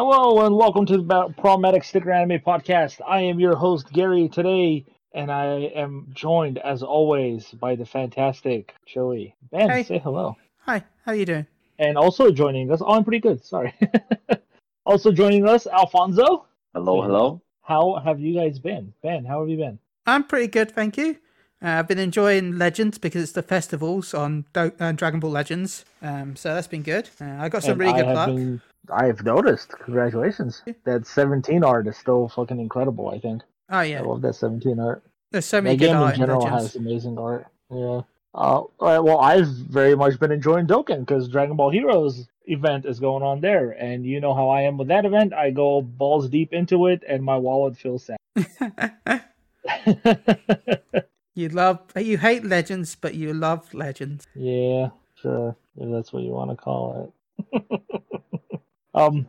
Hello and welcome to the Pro Medic Sticker Anime Podcast. I am your host Gary today, and I am joined as always by the fantastic Chili. Ben, Hey. say hello. Hi, how you doing? And also joining us, oh, I'm pretty good. Sorry. also joining us, Alfonso. Hello, hello. How have you guys been? Ben, how have you been? I'm pretty good, thank you. Uh, I've been enjoying Legends because it's the festivals on Do- uh, Dragon Ball Legends, um, so that's been good. Uh, I got some And really I good luck. been- I have noticed. Congratulations. That 17 art is still fucking incredible. I think. Oh yeah. I love that 17 art. there's so The many good game in general has amazing art. Yeah. Uh, right, well, I've very much been enjoying Dokkan because Dragon Ball Heroes event is going on there, and you know how I am with that event. I go balls deep into it, and my wallet feels sad. you love, you hate Legends, but you love Legends. yeah, sure, if that's what you want to call it. um,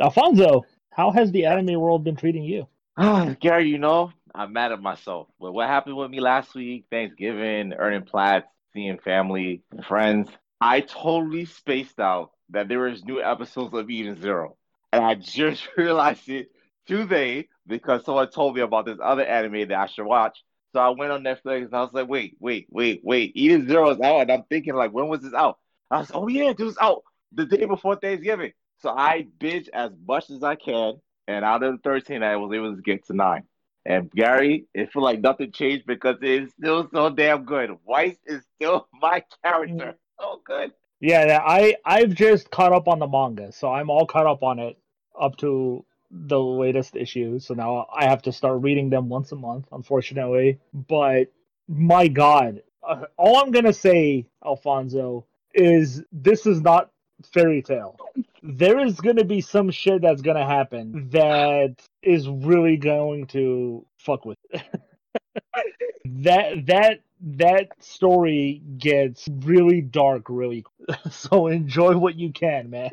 Alfonso, how has the anime world been treating you? Ah, Gary, you know, I'm mad at myself. But what happened with me last week, Thanksgiving, earning plats, seeing family and friends, I totally spaced out that there was new episodes of Eden Zero. And I just realized it today because someone told me about this other anime that I should watch. So I went on Netflix and I was like, wait, wait, wait, wait. Eden Zero is out. And I'm thinking, like, when was this out? I was, like, oh, yeah, this was out the day before Thanksgiving. So I binge as much as I can. And out of the 13, I was able to get to nine. And Gary, it feel like nothing changed because it's still so damn good. Weiss is still my character. So good. Yeah, yeah, I I've just caught up on the manga, so I'm all caught up on it up to the latest issue. So now I have to start reading them once a month, unfortunately. But my God, uh, all I'm gonna say, Alfonso, is this is not fairy tale. There is gonna be some shit that's gonna happen that is really going to fuck with. it. that that that story gets really dark really so enjoy what you can man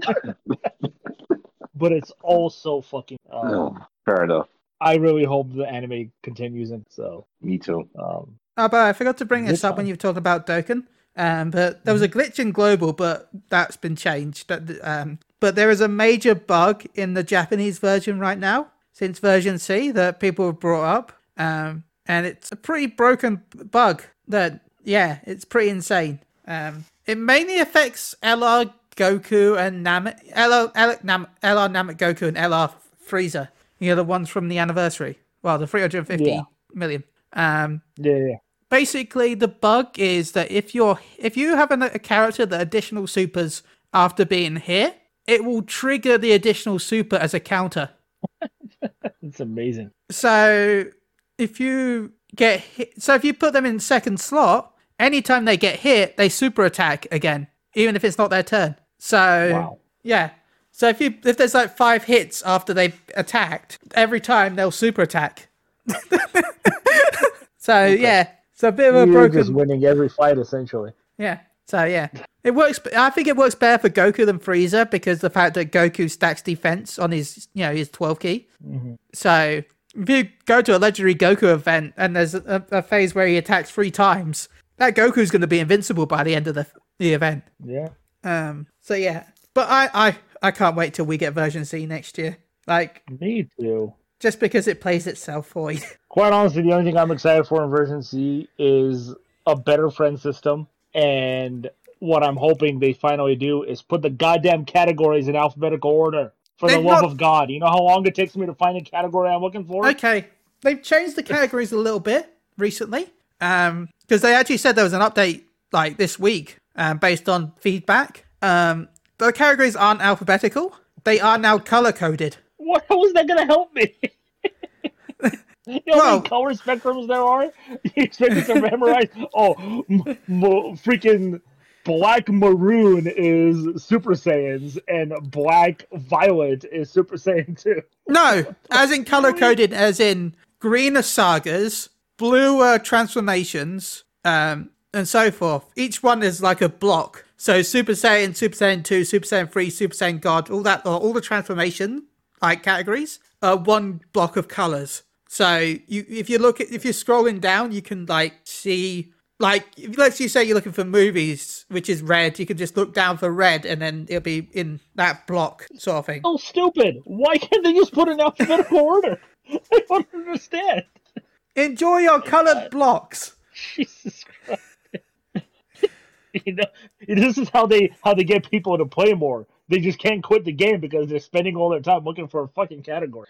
but it's also fucking um, Fair enough. i really hope the anime continues and so Me too. um Oh, but I forgot to bring this Good up when you were talking about Dokkan. Um, but there was a glitch in global, but that's been changed. Um, but there is a major bug in the Japanese version right now, since version C, that people have brought up. Um, and it's a pretty broken bug. That yeah, it's pretty insane. Um, it mainly affects LR Goku and Namek, LR, LR, Nam, LR Namek Goku and LR Freezer. You know the ones from the anniversary. Well, the three hundred fifty Yeah. million. Um, yeah yeah basically the bug is that if you're if you have an, a character that additional supers after being hit it will trigger the additional super as a counter. It's amazing. So if you get hit so if you put them in second slot anytime they get hit they super attack again even if it's not their turn. So Wow. yeah. So if you if there's like five hits after they've attacked every time they'll super attack. So yeah it's a bit of a You're broken just winning every fight essentially Yeah. So yeah, it works. I think it works better for Goku than Frieza because the fact that Goku stacks defense on his, you know, his twelve ki. So if you go to a legendary Goku event and there's a, a phase where he attacks three times, that Goku's going to be invincible by the end of the the event. yeah Um. So yeah, but I I I can't wait till we get version C next year. Like me too just because it plays itself for you. quite honestly, the only thing I'm excited for in version C is a better friend system. And what I'm hoping they finally do is put the goddamn categories in alphabetical order. For the They've love not- of God. You know how long it takes me to find a category I'm looking for? Okay, they've changed the categories a little bit recently. Um, because they actually said there was an update like this week, um, based on feedback. Um, the categories aren't alphabetical; they are now color coded. What how is that gonna help me? You know how many color spectrums there are? You expect to memorize? Oh, m- m- freaking black maroon is Super Saiyans, and black violet is Super Saiyan 2. No, as in color coded, as in green are sagas, blue are transformations, um, and so forth. Each one is like a block. So Super Saiyan, Super Saiyan 2, Super Saiyan 3, Super Saiyan God, all that, all the transformation like categories are one block of colors. So you, if you look at, if you're scrolling down, you can like see like if- let's you say you're looking for movies, which is red, you can just look down for red, and then it'll be in that block sort of thing. Oh, stupid! Why can't they just put it in alphabetical order? I don't understand. Enjoy your colored blocks. Jesus Christ! you know, this is how they how they get people to play more. They just can't quit the game because they're spending all their time looking for a fucking category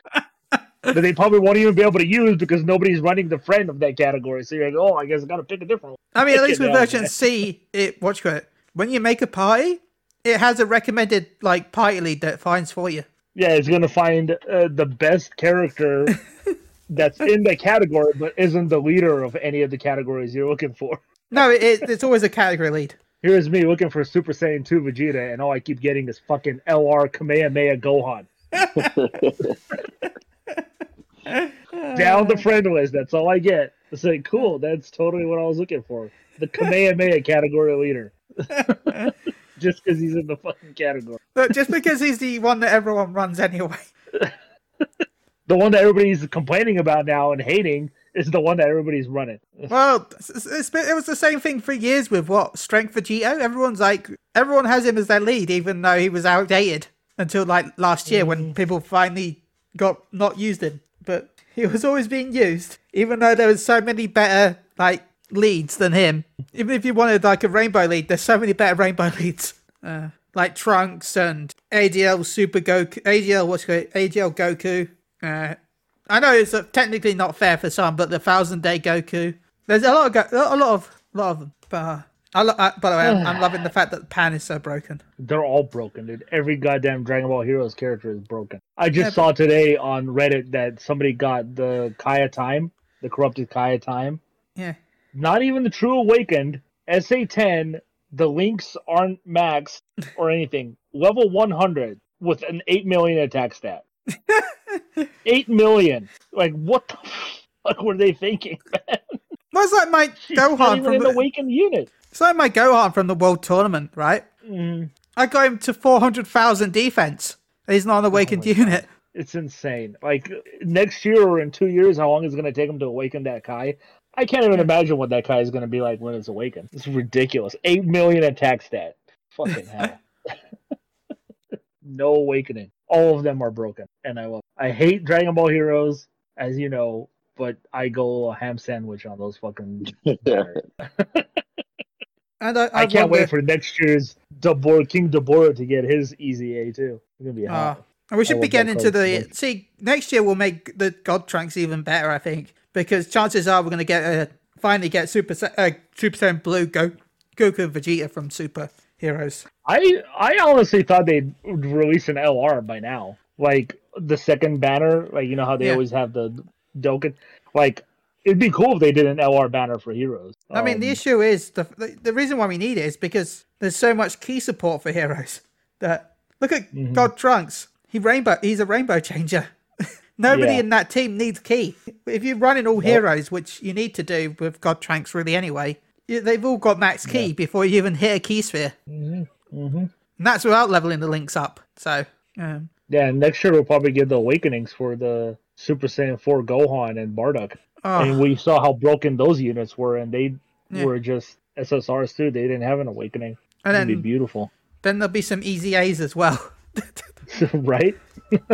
that they probably won't even be able to use because nobody's running the friend of that category. So you're like, oh, I guess I got to pick a different one. I mean, at least with version. C, it watch it when you make a party, it has a recommended like party lead that finds for you. Yeah, it's gonna find uh, the best character that's in the category, but isn't the leader of any of the categories you're looking for. No, it, it, it's always a category lead. Here's me looking for Super Saiyan 2 Vegeta, and all I keep getting is fucking LR Kamehameha Gohan. Down the friend list, that's all I get. Like, cool, that's totally what I was looking for. The Kamehameha category leader. Just because he's in the fucking category. But just because he's the one that everyone runs anyway. The one that everybody's complaining about now and hating is the one that everybody's running. Well, it's, it's it was the same thing for years with what Strength for Vegito. Everyone's like, everyone has him as their lead, even though he was outdated until like last year when people finally got not used him. But he was always being used, even though there was so many better like leads than him. Even if you wanted like a rainbow lead, there's so many better rainbow leads. Uh, like Trunks and AGL Super Goku, AGL what's it, AGL Goku. Uh, I know it's uh, technically not fair for some, but the Thousand Day Goku. There's a lot of go- a lot of a lot of them. But uh, I lo- uh, by the way, I'm, I'm loving the fact that the pan is so broken. They're all broken, dude. Every goddamn Dragon Ball Heroes character is broken. I just Yeah, saw today on Reddit that somebody got the Kaya time, the corrupted Kaya time. Yeah. Not even the True Awakened, SA10, the links aren't maxed or anything. Level 100 with an 8 million attack stat. 8 million. Like, what the fuck were they thinking, man? It's like my She's Gohan from the, awakened unit. it's like my Gohan from the World Tournament, right? Mm, I got him to four hundred thousand defense. He's not an awakened Oh unit. it's insane. Like, next year or in two years, how long is it going to take him to awaken that Kai? I can't even imagine what that Kai is going to be like when it's awakened. It's ridiculous. 8 million attack stat. Fucking hell. no awakening. All of them are broken. And I love I hate Dragon Ball Heroes, as you know, but I go a ham sandwich on those fucking. And I, I, I can't wonder- wait for next year's Dabor, King Dabura to get his EZA too. It's gonna be Uh, hot. and we should I be getting into the so much. see next year. We'll make the God Trunks even better, I think, because chances are we're going to get uh, finally get Super Sa- uh, Super Saiyan Blue Go Goku and Vegeta from Super Heroes. I I honestly thought they'd release an LR by now. Like the second banner, like you know how they Yeah. always have the Dokkan. Like it'd be cool if they did an LR banner for Heroes. I mean, the Um, issue is the, the the reason why we need it is because there's so much ki support for heroes that look at Mm-hmm. God Trunks. He rainbow. He's a rainbow changer. Nobody Yeah. in that team needs ki. If you're running all heroes, which you need to do with God Trunks really anyway, they've all got max ki before you even hit a ki sphere. Mm-hmm. And that's without leveling the links up. So, um, yeah, next year we'll probably get the awakenings for the Super Saiyan 4 Gohan and Bardock. oh, And we saw how broken those units were, and they Yeah. were just SSRs too. They didn't have an awakening. and It'd be beautiful, then there'll be some EZA's as well. right?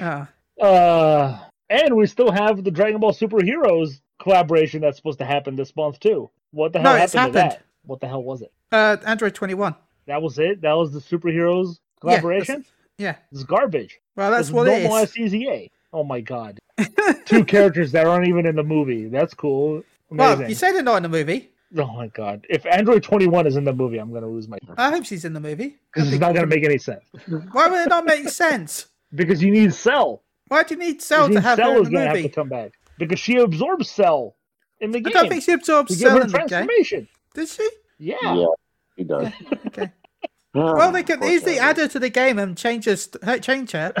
Oh, Uh, and we still have the Dragon Ball Super Heroes collaboration that's supposed to happen this month too. What the hell No, happened it's to that? What the hell was it? uh, Android 21. That was it. That was the superheroes collaboration. Yeah. It's garbage. Well, that's It's what it normal is. SCZA. Oh my god. Two characters that aren't even in the movie. That's cool. Amazing. Well, you say they're not in the movie. oh my god. If Android 21 is in the movie, I'm gonna lose my I hope she's in the movie. because it's not gonna make any sense. Why would it not make sense? Because you need Cell. Why do you need Cell You to need have Cell her in is the gonna have movie? to come back because she absorbs Cell in the I game. don't think she absorbs give Cell her in the game. transformation. Did she? Yeah. Yeah, he does. Okay. well, ah, Well, they can easily add her to the game and change her. St- change her.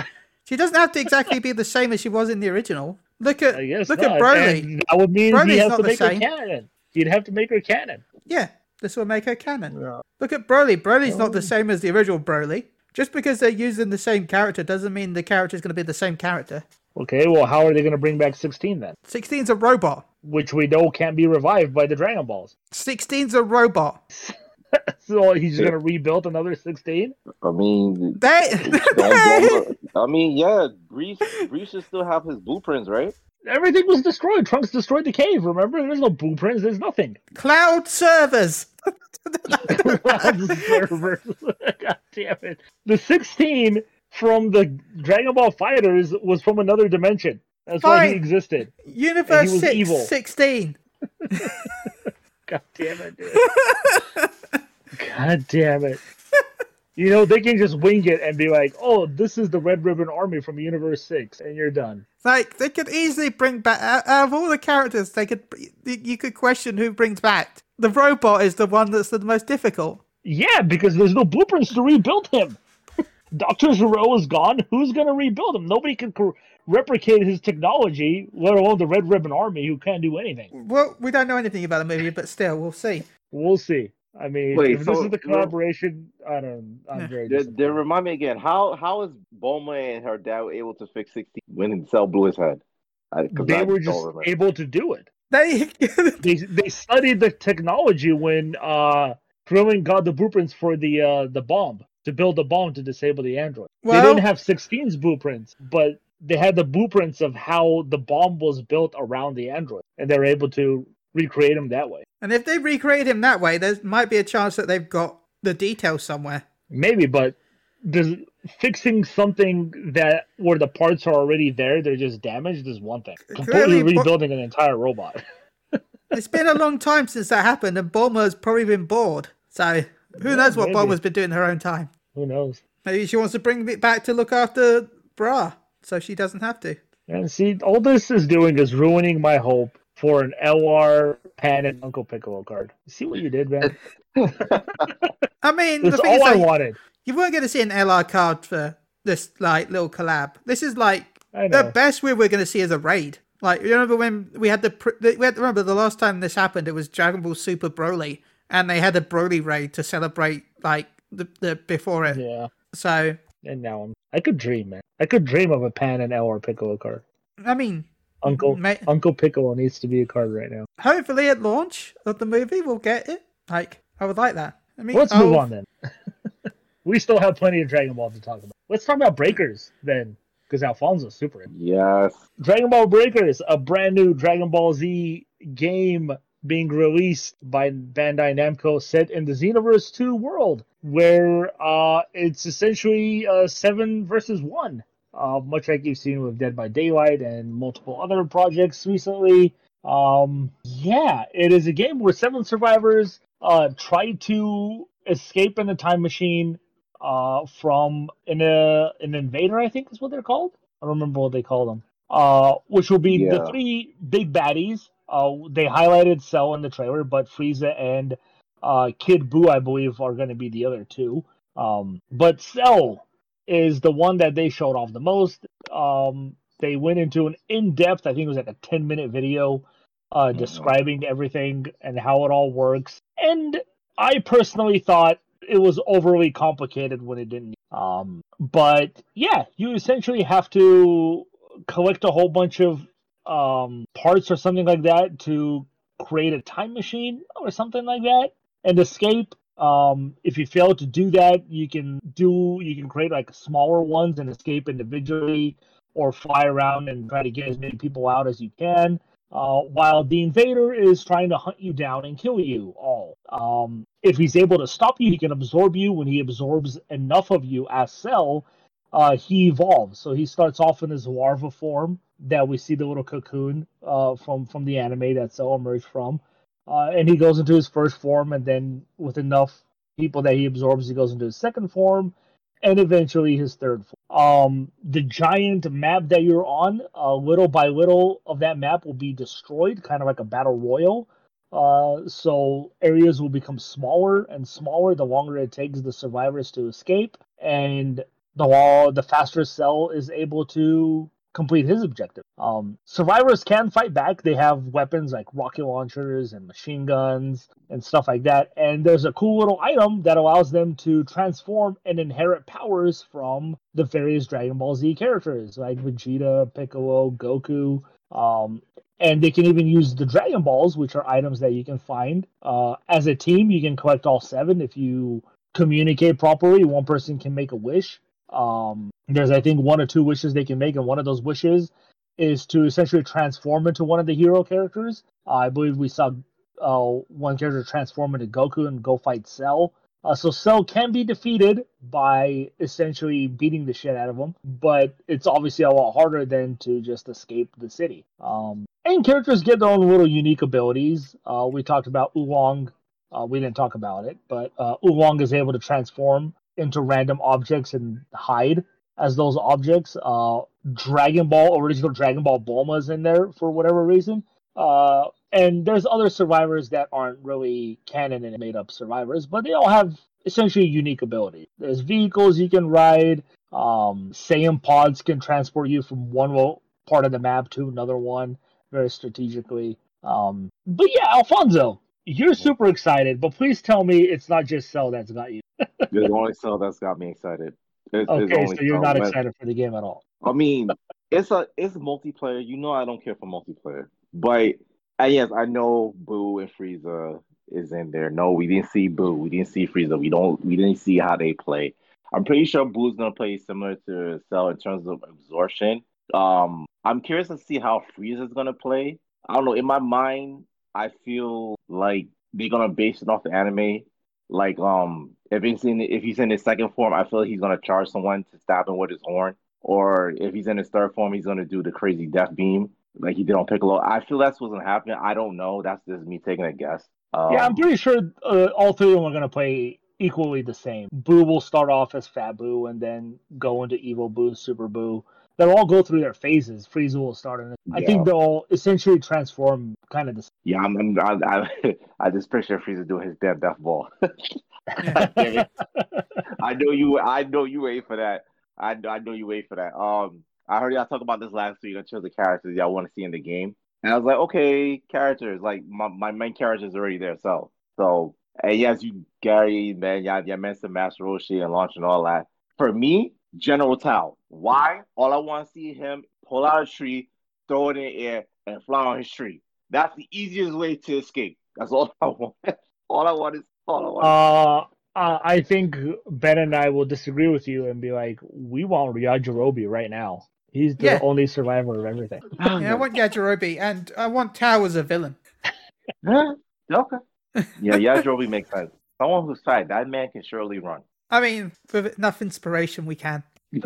She doesn't have to exactly be the same as she was in the original. Look at look not. at Broly. And that would mean Broly's he has not to the make her canon. He'd have to make her canon. Yeah, this will make her canon. Yeah. Look at Broly. Broly's not Oh. the same as the original Broly. Just because they're using the same character doesn't mean the character is going to be the same character. Okay, well, how are they going to bring back 16 then? 16's a robot. Which we know can't be revived by the Dragon Balls. 16's a robot. so he's just going to rebuild another 16? I mean, They, Don't- I mean, yeah, Grease, Grease should still have his blueprints, right? Everything was destroyed. Trunks destroyed the cave, remember? There's no blueprints, there's nothing. cloud servers. servers. God damn it. The 16 from the Dragon Ball FighterZ was from another dimension. That's why he existed. Universe was 6, evil. 16. God damn it, dude. God damn it. You know, they can just wing it and be like, oh, this is the Red Ribbon Army from Universe 6, and you're done. Like they could easily bring back out out of all the characters. They could you could question who brings back. The robot is the one that's the most difficult. Yeah, because there's no blueprints to rebuild him. Dr. Gero is gone. Who's going to rebuild him? Nobody can cor- replicate his technology, let alone the Red Ribbon Army, who can't do anything. Well, we don't know anything about the movie, but still, we'll see. We'll see. I mean, Wait, if this is the collaboration, I don't. I'm Yeah. very. They, they remind me again. How how is Bulma and her dad able to fix sixteen when Cell blew his head? I, 'cause They I were just remember. able to do it. They They they studied the technology when uh Krillin got the blueprints for the uh the bomb to build the bomb to disable the android. they Well- didn't have 16's blueprints, but they had the blueprints of how the bomb was built around the android, and they were able to recreate him that way. and if they recreate him that way, there might be a chance that they've got the details somewhere. Maybe, but does fixing something that where the parts are already there, they're just damaged is one thing. Completely Clearly, rebuilding an entire robot. It's been a long time since that happened, and Bulma's probably been bored. So who knows what maybe. Bulma's been doing in her own time? Who knows? Maybe she wants to bring it back to look after Bra, so she doesn't have to. And see, all this is doing is ruining my hope for an LR Pan and Uncle Piccolo card. See what you did, man? I mean, That's thing is, all I like, wanted. you weren't going to see an LR card for this like little collab. This is like the best we were going to see is a raid. Like you remember when we had the, pr- the we had, to remember the last time this happened, it was Dragon Ball Super Broly, and they had a Broly raid to celebrate like the, the before it. Yeah. So And now I'm. I could dream, man. I could dream of a Pan and LR Piccolo card. I mean, Uncle Ma- Uncle Piccolo needs to be a card right now. hopefully at launch of the movie we'll get it. Like I would like that. I mean, Let's oh, move on then. we still have plenty of Dragon Ball to talk about. Let's talk about Breakers then, because Alfonso's super in. Yes. Dragon Ball Breakers, a brand new Dragon Ball Z game being released by Bandai Namco set in the Xenoverse 2 world, where uh, it's essentially uh, 7 versus 1. Uh, much like you've seen with Dead by Daylight and multiple other projects recently. Um, yeah, it is a game where seven survivors uh, try to escape in a time machine uh, from an, uh, an invader, I think is what they're called. I don't remember what they call them. Uh, which will be the three big baddies. Uh, they highlighted Cell in the trailer, but Frieza and uh, Kid Buu, I believe, are going to be the other two. Um, but Cell is the one that they showed off the most. Um, they went into an in-depth, I think it was like a 10-minute video, uh, describing everything and how it all works. And I personally thought it was overly complicated when it didn't. Um, but yeah, you essentially have to collect a whole bunch of um, parts or something like that to create a time machine or something like that and escape. Um, if you fail to do that, you can do you can create like smaller ones and escape individually, or fly around and try to get as many people out as you can. Uh, while the invader is trying to hunt you down and kill you all. Um, if he's able to stop you, he can absorb you. When he absorbs enough of you as Cell, uh, he evolves. So he starts off in his larva form that we see the little cocoon uh, from from the anime that Cell emerged from, uh, and he goes into his first form, and then with enough people that he absorbs, he goes into his second form, and eventually his third form. Um, the giant map that you're on, uh, little by little of that map will be destroyed, kind of like a battle royal. Uh, so areas will become smaller and smaller the longer it takes the survivors to escape, and the wall, the faster Cell is able to complete his objective. Um, survivors can fight back. They have weapons like rocket launchers and machine guns. and stuff like that. And there's a cool little item that allows them to transform and inherit powers from the various Dragon Ball Z characters like Vegeta, Piccolo, Goku. Um, and they can even use the Dragon Balls, which are items that you can find. Uh, as a team, you can collect all seven if you communicate properly. One person can make a wish. Um, there's, I think, one or two wishes they can make, and one of those wishes is to essentially transform into one of the hero characters. Uh, I believe we saw uh, one character transform into Goku and go fight Cell. Uh, so Cell can be defeated by essentially beating the shit out of him, but it's obviously a lot harder than to just escape the city. Um, and characters get their own little unique abilities. Uh, we talked about Oolong. Uh, we didn't talk about it, but uh, Oolong is able to transform into random objects and hide as those objects. Uh, Dragon Ball, original Dragon Ball Bulma is in there for whatever reason. Uh, and there's other survivors that aren't really canon and made up survivors, but they all have essentially unique abilities. There's vehicles you can ride. Um, Saiyan pods can transport you from one part of the map to another one very strategically. Um, but yeah, Alfonso, you're super excited, but please tell me it's not just Cell that's got you. There's only Cell that's got me excited. It's, okay, so you're not excited for the game at all. I mean, it's a it's multiplayer. You know, I don't care for multiplayer, but and yes, I know Buu and Frieza is in there. No, we didn't see Buu. We didn't see Frieza. We don't. We didn't see how they play. I'm pretty sure Buu's gonna play similar to Cell in terms of absorption. Um, I'm curious to see how Frieza's gonna play. I don't know. In my mind, I feel like they're gonna base it off the anime. Like, um, if he's in if he's in his second form, I feel like he's gonna charge someone to stab him with his horn. Or if he's in his third form, he's gonna do the crazy death beam like he did on Piccolo. I feel that's what's gonna happen. I don't know. That's just me taking a guess. Um, yeah, I'm pretty sure uh, all three of them are gonna play equally the same. Buu will start off as Fat Buu and then go into Evil Buu, Super Buu. They'll all go through their phases. Frieza will start, and I think they'll essentially transform kind of the. Yeah, I'm, I'm I, I, I just picture Frieza doing his damn death ball. I know you. I know you wait for that. I know, I know you wait for that. Um, I heard y'all talk about this last week in terms of characters y'all want to see in the game. And I was like, okay, characters, like my, my main character is already there. So, so, and yes, you, Gary, man, y'all, y'all mentioned Master Roshi and launch and all that. For me, General Tao. Why? All I want to see him pull out a tree, throw it in the air, and fly on his tree. That's the easiest way to escape. That's all I want. all I want is all I want. Uh, uh, I think Ben and I will disagree with you and be like, we want Yajirobe right now. He's the yeah. only survivor of everything. yeah, I want Yajirobe, and I want Tao as a villain. yeah, okay. Yeah, Yajirobe makes sense. Someone who's tight, that man can surely run. I mean, with enough inspiration, we can.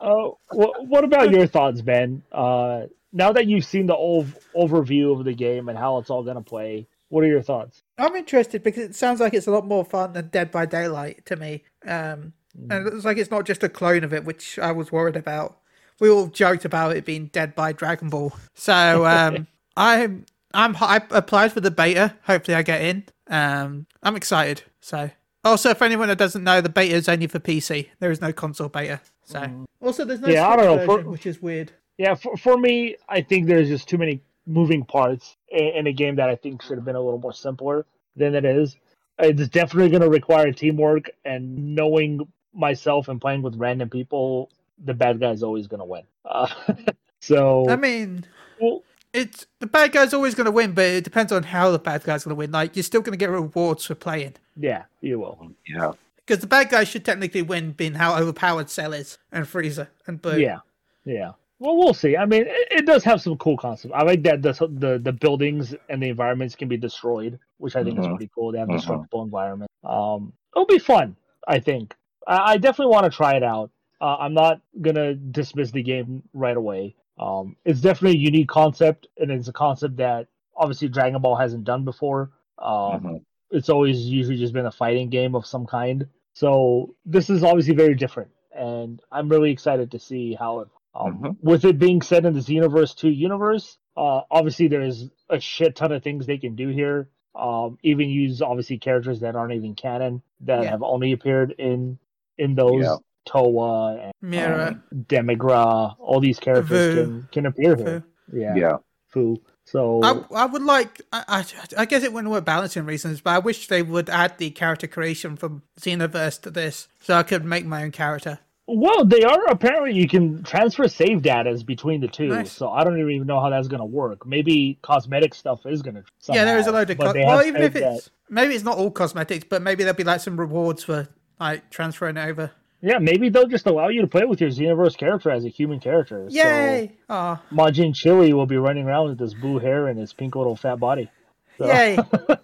oh, well, what about your thoughts, Ben? Uh, now that you've seen the ov- overview of the game and how it's all going to play, what are your thoughts? I'm interested because it sounds like it's a lot more fun than Dead by Daylight to me. Um, mm. And it's like it's not just a clone of it, which I was worried about we all joked about it being dead by Dragon Ball. So um, I'm I'm I applied for the beta. Hopefully, I get in. Um, I'm excited. So also, if anyone that doesn't know, the beta is only for PC. There is no console beta. So mm. also, there's no yeah, I don't know, version, for, which is weird. Yeah, for for me, I think there's just too many moving parts in, in a game that I think should have been a little more simpler than it is. It's definitely going to require teamwork and knowing myself and playing with random people the bad guy's always going to win. Uh, so I mean, well, it's the bad guy's always going to win, but it depends on how the bad guy's going to win. Like you're still going to get rewards for playing. Yeah, you will. Yeah. Because the bad guy should technically win, being how overpowered Cell is and Frieza and Buu. Yeah, yeah. Well, we'll see. I mean, it, it does have some cool concepts. I like that the the, the buildings and the environments can be destroyed, which I think is mm-hmm. pretty cool. They have mm-hmm. destructible environment. Um, it'll be fun. I think. I, I definitely want to try it out. Uh, I'm not gonna dismiss the game right away. Um, it's definitely a unique concept, and it's a concept that obviously Dragon Ball hasn't done before. Um, mm-hmm. It's always usually just been a fighting game of some kind. So this is obviously very different, and I'm really excited to see how it. Um, mm-hmm. With it being set in this universe Two universe, uh, obviously there's a shit ton of things they can do here. Um, even use obviously characters that aren't even canon that yeah. have only appeared in in those yeah. Towa and Mira, um, Demigra, all these characters can, can appear here. Yeah. Yeah. Fu. So I, I would like. I, I, I guess it wouldn't work balancing reasons, but I wish they would add the character creation from Xenoverse to this, so I could make my own character. Well, they are apparently you can transfer save data between the two, Nice. so I don't even know how that's gonna work. Maybe cosmetic stuff is gonna. yeah, there is a somehow, load of. but Co- well, even if said it's maybe it's not all cosmetics, but maybe there'll be like some rewards for like transferring it over. That- yeah, maybe they'll just allow you to play with your Xenoverse character as a human character. Yay! So Majin Chili will be running around with this blue hair and his pink little fat body. So yay!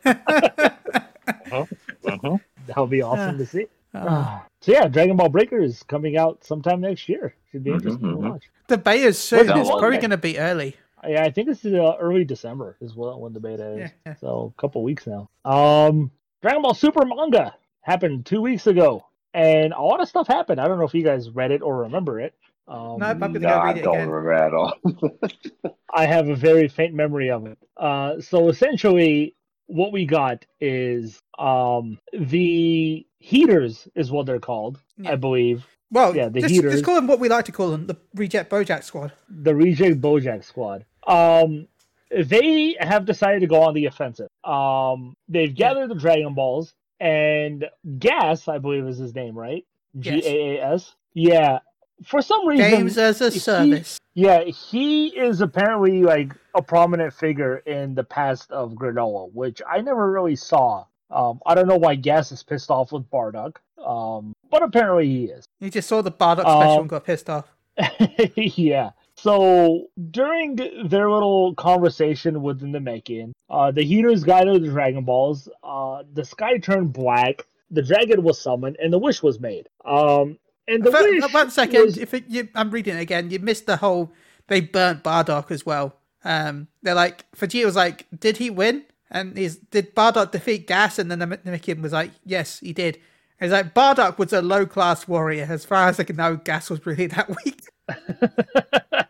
That'll be awesome to see. Ah. so yeah, Dragon Ball Breaker is coming out sometime next year. Should be interesting Mhm, to watch. the beta's soon. that It's probably going to be early. Yeah, I think this is uh, early December is what when the beta is. Yeah, yeah. So a couple weeks now. Um, Dragon Ball Super manga happened two weeks ago, and a lot of stuff happened. I don't know if you guys read it or remember it. Um, No, I'm gonna No, I don't again. remember at all. I have a very faint memory of it. Uh, so essentially, what we got is um the heeters is what they're called, Yeah. I believe. Well, Yeah, the just, heeters. just call them what we like to call them, the Reject Bojack Squad. the Reject Bojack squad. Um, they have decided to go on the offensive. Um, they've gathered the Dragon Balls and Gas, I believe is his name, right? G Yes. A A S. Yeah. For some reason, Games as a he- service. yeah, he is apparently like a prominent figure in the past of Granolah, which I never really saw. Um, I don't know why Gas is pissed off with Bardock, um, but apparently he is. You just saw the Bardock special Um, and got pissed off. yeah. So during their little conversation within the Mechian, uh, the heeters guided the Dragon Balls. Uh, the sky turned black. The dragon was summoned, and the wish was made. Um, and the But- wish. one second, was- if it, you, I'm reading it again, you missed the whole. They burnt Bardock as well. Um, they're like Vegeta was like, "Did he win?" And he's did Bardock defeat Gas? And then the Namekian was like, "Yes, he did." And he's like, Bardock was a low class warrior. As far as I can know, Gas was really that weak.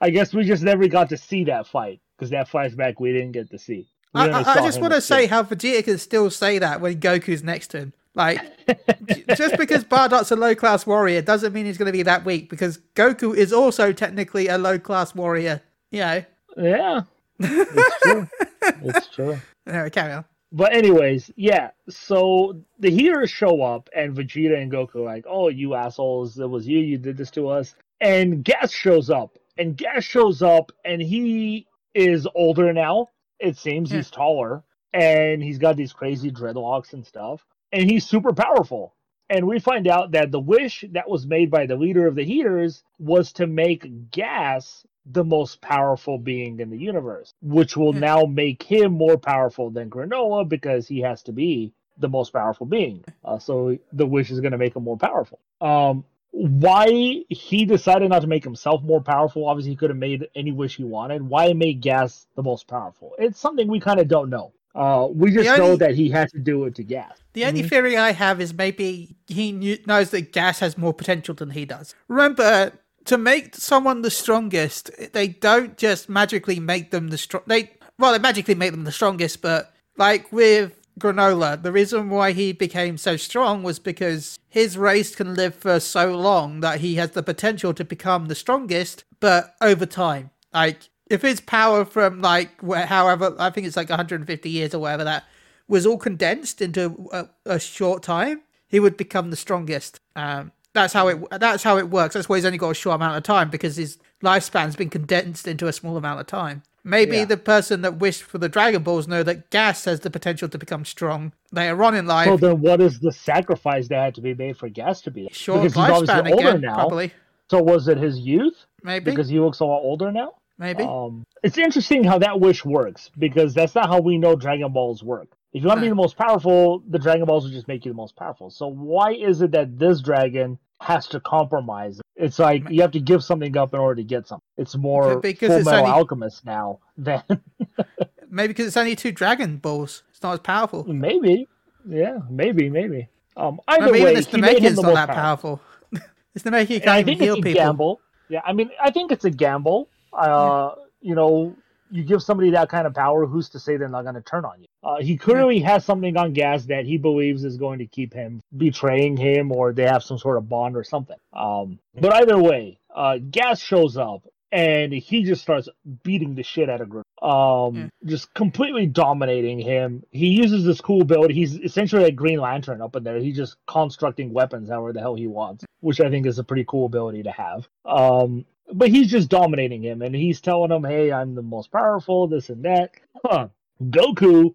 I guess we just never got to see that fight because that flashback we didn't get to see. I, I, I just want to say how Vegeta can still say that when Goku's next to him. Like, just because Bardock's a low class warrior doesn't mean he's going to be that weak because Goku is also technically a low class warrior. You know, Yeah, it's true. it's true. anyway, carry on. But anyways, yeah. So the heroes show up, and Vegeta and Goku are like, "Oh, you assholes! It was you. You did this to us." And Gas shows up, and Gas shows up, and he is older now. It seems Yeah. he's taller, and he's got these crazy dreadlocks and stuff, and he's super powerful. And we find out that the wish that was made by the leader of the Heeters was to make Gas the most powerful being in the universe, which will Yeah. now make him more powerful than Granolah because he has to be the most powerful being. Uh, so the wish is going to make him more powerful. Um, why he decided not to make himself more powerful? Obviously, he could have made any wish he wanted. Why make Gas the most powerful? It's something we kind of don't know. Uh, we just The know that he had to do it to Gas. The only Mhm. theory I have is maybe he knew, knows that Gas has more potential than he does. Remember, to make someone the strongest, they don't just magically make them the strong. They well, they magically make them the strongest, but like with Granolah, the reason why he became so strong was because his race can live for so long that he has the potential to become the strongest, but over time. Like if his power from like however, I think it's like 150 years or whatever that was all condensed into a, a short time, he would become the strongest. Um, that's how it. That's how it works. That's why he's only got a short amount of time because his lifespan's been condensed into a small amount of time. Maybe Yeah. the person that wished for the Dragon Balls know that Gas has the potential to become strong later on in life. So then, what is the sacrifice that had to be made for Gas to be? short because he's obviously older again, now. probably. So was it his youth? Maybe. Because he looks a lot older now. maybe. Um, it's interesting how that wish works because that's not how we know Dragon Balls work. If you want to be the most powerful, the Dragon Balls will just make you the most powerful. So why is it that this dragon has to compromise? It's like you have to give something up in order to get something. It's more Because Full it's Metal only- Alchemist now than maybe because it's only two Dragon Balls. It's not as powerful. maybe. Yeah, maybe, maybe. Um, either Maybe way, this he made him the not that powerful. powerful. this Namekian And I can't even think heal it's a people. gamble. Yeah, I mean, I think it's a gamble. Uh, you know, you give somebody that kind of power, who's to say they're not going to turn on you? Uh, he clearly has something on Gas that he believes is going to keep him betraying him, or they have some sort of bond or something. Um, but either way, uh, Gas shows up and he just starts beating the shit out of Granolah. Um, Yeah. just completely dominating him. He uses this cool ability. He's essentially a Green Lantern up in there. He's just constructing weapons however the hell he wants, which I think is a pretty cool ability to have. Um, but he's just dominating him, and he's telling him, "Hey, I'm the most powerful, this and that." Huh. Goku,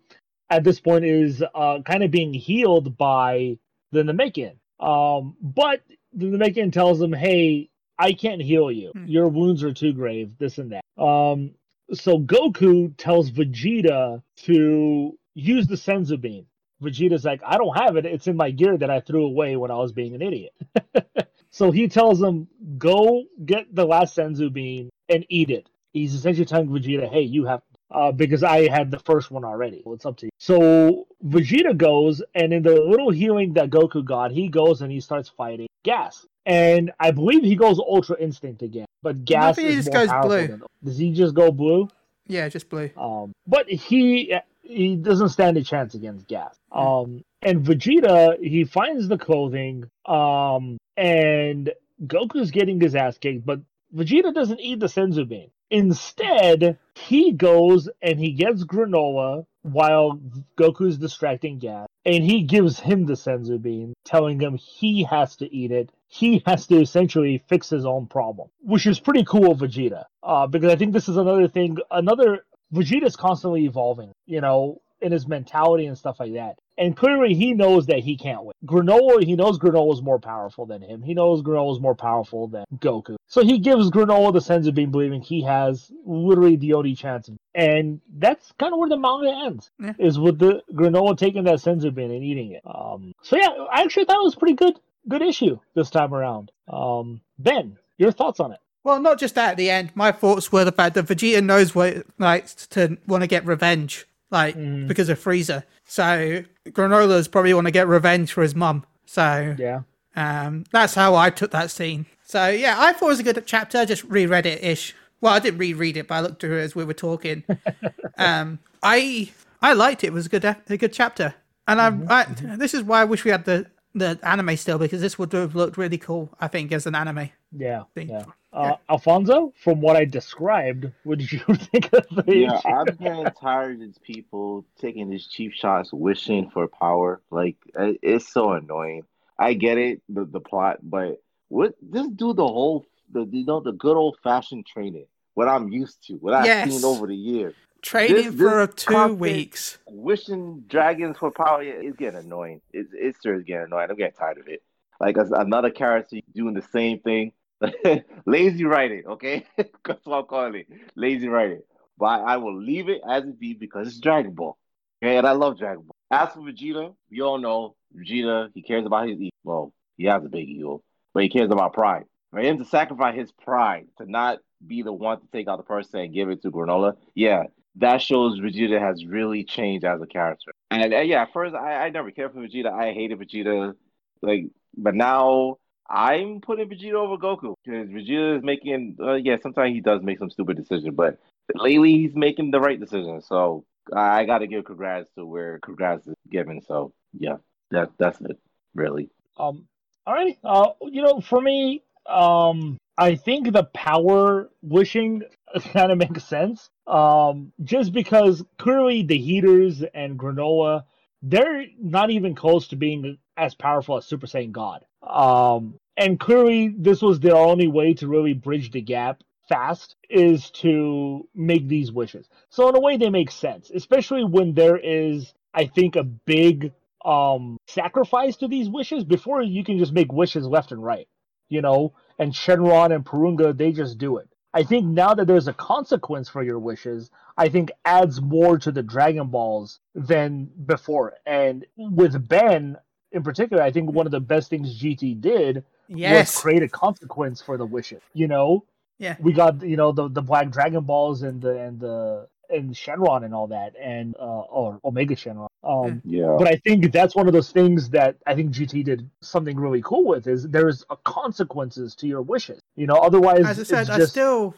at this point, is uh, kind of being healed by the Namekian. Um, but the Namekian tells him, "Hey, I can't heal you. Hmm. Your wounds are too grave. This and that." Um, so Goku tells Vegeta to use the Senzu bean. Vegeta's like, I don't have it. It's in my gear that I threw away when I was being an idiot. so he tells him, go get the last Senzu bean and eat it. He's essentially telling Vegeta, hey, you have uh, because I had the first one already. Well, it's up to you. So Vegeta goes, and in the little healing that Goku got, he goes and he starts fighting Gas. And I believe he goes Ultra Instinct again, but Gas is just more goes powerful blue. than- Does he just go blue? Yeah, just blue. Um, but he he doesn't stand a chance against Gas. Um, and Vegeta he finds the clothing. Um, and Goku's getting his ass kicked, but Vegeta doesn't eat the Senzu bean. Instead, he goes and he gets granolah while Goku's distracting Gas, and he gives him the Senzu bean, telling him he has to eat it. He has to essentially fix his own problem, which is pretty cool Vegeta. Uh, because I think this is another thing. Another Vegeta's constantly evolving, you know, in his mentality and stuff like that. And clearly, he knows that he can't win. Granolah, he knows Granolah's more powerful than him. He knows Granolah's more powerful than Goku. So he gives Granolah the sense of being believing he has literally the only chance. And that's kind of where the manga ends. Yeah. Is with the Granolah taking that senzu bean and eating it. Um, so yeah, I actually thought it was pretty good, good issue this time around. Um, ben, your thoughts on it? Well, not just that at the end. My thoughts were the fact that Vegeta knows what it likes to want to get revenge, like Mhm. because of Frieza. So Granolah's probably want to get revenge for his mum. So Yeah. um, that's how I took that scene. So yeah, I thought it was a good chapter. I just reread it ish. Well, I didn't reread it, but I looked through it as we were talking. um, I I liked it. It was a good a good chapter, and I, I this is why I wish we had the the anime still because this would have looked really cool. I think as an anime. Yeah. Thing. yeah. Uh, Alfonso, from what I described, what did you think of the Yeah, issue? I'm getting tired of these people taking these cheap shots, wishing for power. Like it's so annoying. I get it, the the plot, but what just do the whole the you know the good old fashioned training. What I'm used to, what I've Yes. seen over the years. Training This- for this two weeks. Wishing dragons for power yeah, it's getting annoying. It's it's seriously getting annoying. I'm getting tired of it. Like as another character doing the same thing. Lazy writing, okay? That's what I'm calling it. Lazy writing. But I, I will leave it as it be because it's Dragon Ball. Okay, and I love Dragon Ball. As for Vegeta, we all know Vegeta, he cares about his ego. Well, he has a big ego, but he cares about pride. For him to sacrifice his pride to not be the one to take out the person and give it to Granolah, yeah, that shows Vegeta has really changed as a character. And uh, yeah, at first I, I never cared for Vegeta. I hated Vegeta, like, but now I'm putting Vegeta over Goku because Vegeta is making. Uh, yeah, sometimes he does make some stupid decisions, but lately he's making the right decision. So I, I got to give congrats to where congrats is given. So yeah, that that's it, really. Um, All right. Uh, you know, for me, um, I think the power wishing kind of makes sense. Um, just because clearly the heeters and granolah, they're not even close to being as powerful as Super Saiyan God. Um, and clearly this was their only way to really bridge the gap fast is to make these wishes. So in a way they make sense, especially when there is, I think, a big um sacrifice to these wishes before you can just make wishes left and right you know and shenron and porunga they just do it i think now that there's a consequence for your wishes i think adds more to the dragon balls than before and with ben in particular i think one of the best things gt did was create a consequence for the wishes you know Yeah. we got you know the the black dragon balls and the and the and shenron and all that and uh or omega shenron um Yeah. but I think that's one of those things that I think GT did something really cool with is there's a consequences to your wishes. You know, otherwise As I said, it's I still,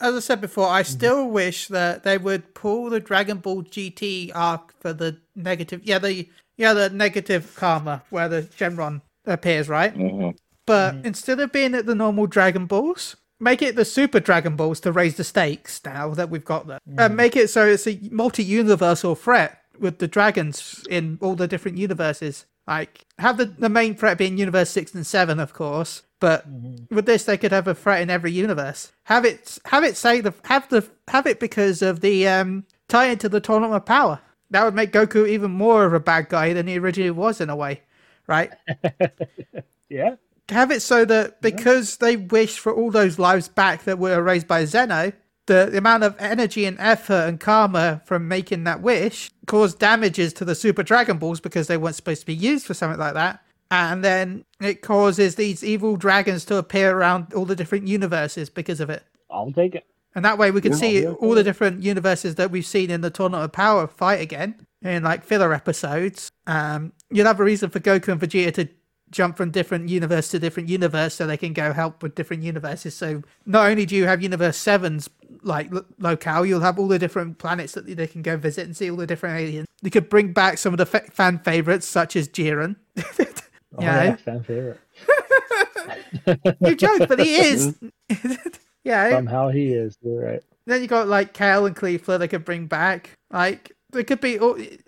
as I said before, I still wish that they would pull the Dragon Ball GT arc for the negative. Yeah, the yeah the negative karma where the Genron appears, right? hmm But instead of being at the normal Dragon Balls, make it the Super Dragon Balls to raise the stakes now that we've got them. Mm. And make it so it's a multi-universal threat with the dragons in all the different universes. Like have the, the main threat being universe six and seven, of course. But Mm-hmm. with this, they could have a threat in every universe. Have it, have it say the, have the, have it because of the um tie into the tournament of power. That would make Goku even more of a bad guy than he originally was in a way, right? Yeah. have it so that because they wish for all those lives back that were erased by Zeno, the, the amount of energy and effort and karma from making that wish caused damages to the Super Dragon Balls because they weren't supposed to be used for something like that. And then it causes these evil dragons to appear around all the different universes because of it. I'll take it. And that way we can Yeah, see yeah, all the different universes that we've seen in the Tournament of Power fight again in like filler episodes. Um, you'll have a reason for Goku and Vegeta to jump from different universe to different universe so they can go help with different universes. So not only do you have Universe 7's like lo- locale, you'll have all the different planets that they can go visit and see all the different aliens. You could bring back some of the fa- fan favorites such as Jiren. Oh, Yeah. yeah, fan favorite. you joke, but he is. yeah. Somehow he is. You're right. Then you got like Kale and Caulifla they could bring back. Like there could be, it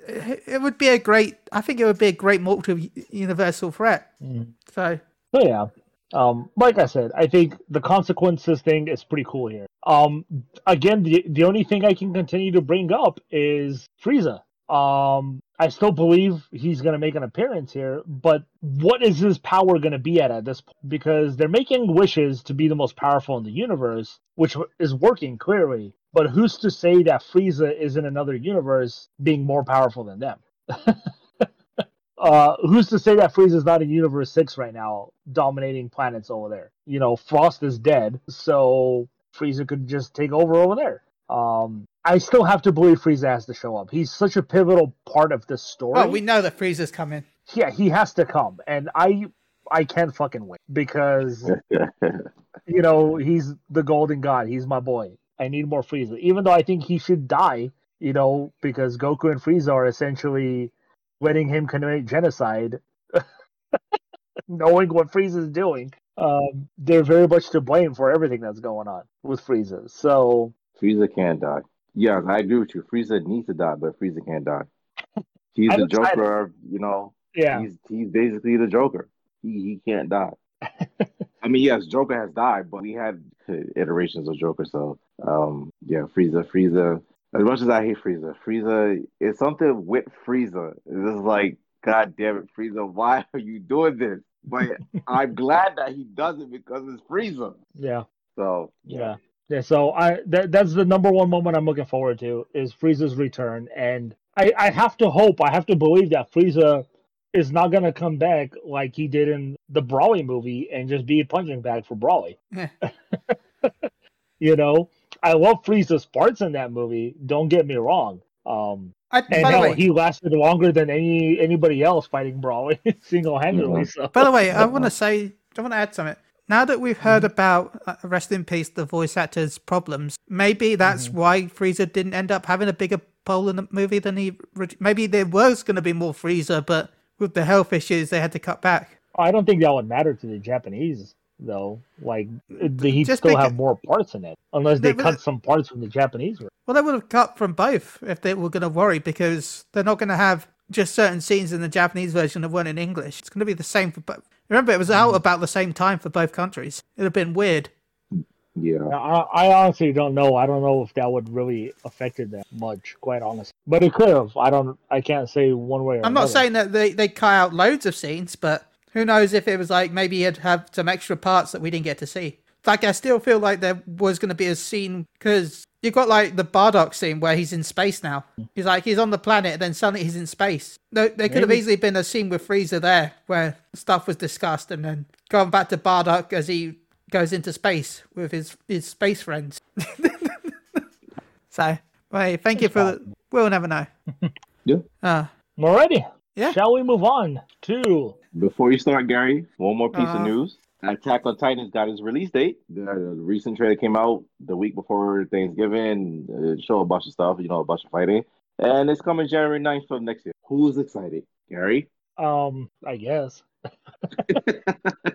it would be a great. I think it would be a great multi-universal threat. Mm. So So yeah, um, like I said, I think the consequences thing is pretty cool here. Um, again, the the only thing I can continue to bring up is Frieza. Um, I still believe he's gonna make an appearance here, but what is his power gonna be at at this point? Because they're making wishes to be the most powerful in the universe, which is working clearly. But who's to say that Frieza is in another universe being more powerful than them? uh, who's to say that Frieza's not in Universe Six right now, dominating planets over there? You know, Frost is dead, so Frieza could just take over over there. Um, I still have to believe Frieza has to show up. He's such a pivotal part of this story. well, we know that Frieza's coming. yeah, he has to come, and I, I can't fucking wait because you know he's the Golden God. He's my boy. I need more Frieza, even though I think he should die. You know, because Goku and Frieza are essentially letting him commit genocide, knowing what Frieza's doing. Um, they're very much to blame for everything that's going on with Frieza. So Frieza can't die. Yes, I agree with you. Frieza needs to die, but Frieza can't die. He's the. Joker. You know, yeah, he's he's basically the Joker. He he can't die. I mean, yes, Joker has died, but we had iterations of Joker. So, um, yeah, Frieza, Frieza. As much as I hate Frieza, Frieza is something with Frieza. It's just like, God damn it, Frieza, why are you doing this? But I'm glad that he does it because it's Frieza. yeah. So, Yeah. Yeah, so I that that's the number one moment I'm looking forward to is Frieza's return, and I I have to hope, I have to believe that Frieza is not gonna come back like he did in the Broly movie and just be a punching bag for Broly. Yeah. you know, I love Frieza's parts in that movie. Don't get me wrong. Um, I, and by the hell, way, he lasted longer than any anybody else fighting Broly single handedly. Mhm. So by the way, I want to say, I want to add something. Now that we've heard mm-hmm. about uh, rest in peace the voice actor's problems, maybe that's mm-hmm. why Frieza didn't end up having a bigger role in the movie than he. Maybe there was going to be more Frieza, but with the health issues, they had to cut back. I don't think that would matter to the Japanese though. Like uh, he'd Just still because- have more parts in it, unless they but- cut some parts from the Japanese. version. Well, they would have cut from both if they were going to worry because they're not going to have just certain scenes in the Japanese version that weren't in English. It's going to be the same for both. Remember, it was out mm. about the same time for both countries. It'd have been weird. yeah. I, I honestly don't know. I don't know if that would really affected them much, quite honestly. But it could have. I don't. I can't say one way. Or I'm not another. saying that they, they cut out loads of scenes, but who knows if it was like maybe he'd have some extra parts that we didn't get to see. Like, I still feel like there was going to be a scene because you've got like the Bardock scene where he's in space now. He's like, he's on the planet, and then suddenly he's in space. No, there could have easily been a scene with Frieza there where stuff was discussed, and then going back to Bardock as he goes into space with his, his space friends. so, well, thank you for the. We'll never know. Yeah. Uh, Alrighty. Yeah. Shall we move on to? Before you start, Gary, one more piece Uh-huh. of news. Attack on Titan's got his release date. The, the recent trailer came out the week before Thanksgiving. It showed a bunch of stuff, you know, a bunch of fighting. And it's coming January 9th of next year. Who's excited? Gary? Um, I guess.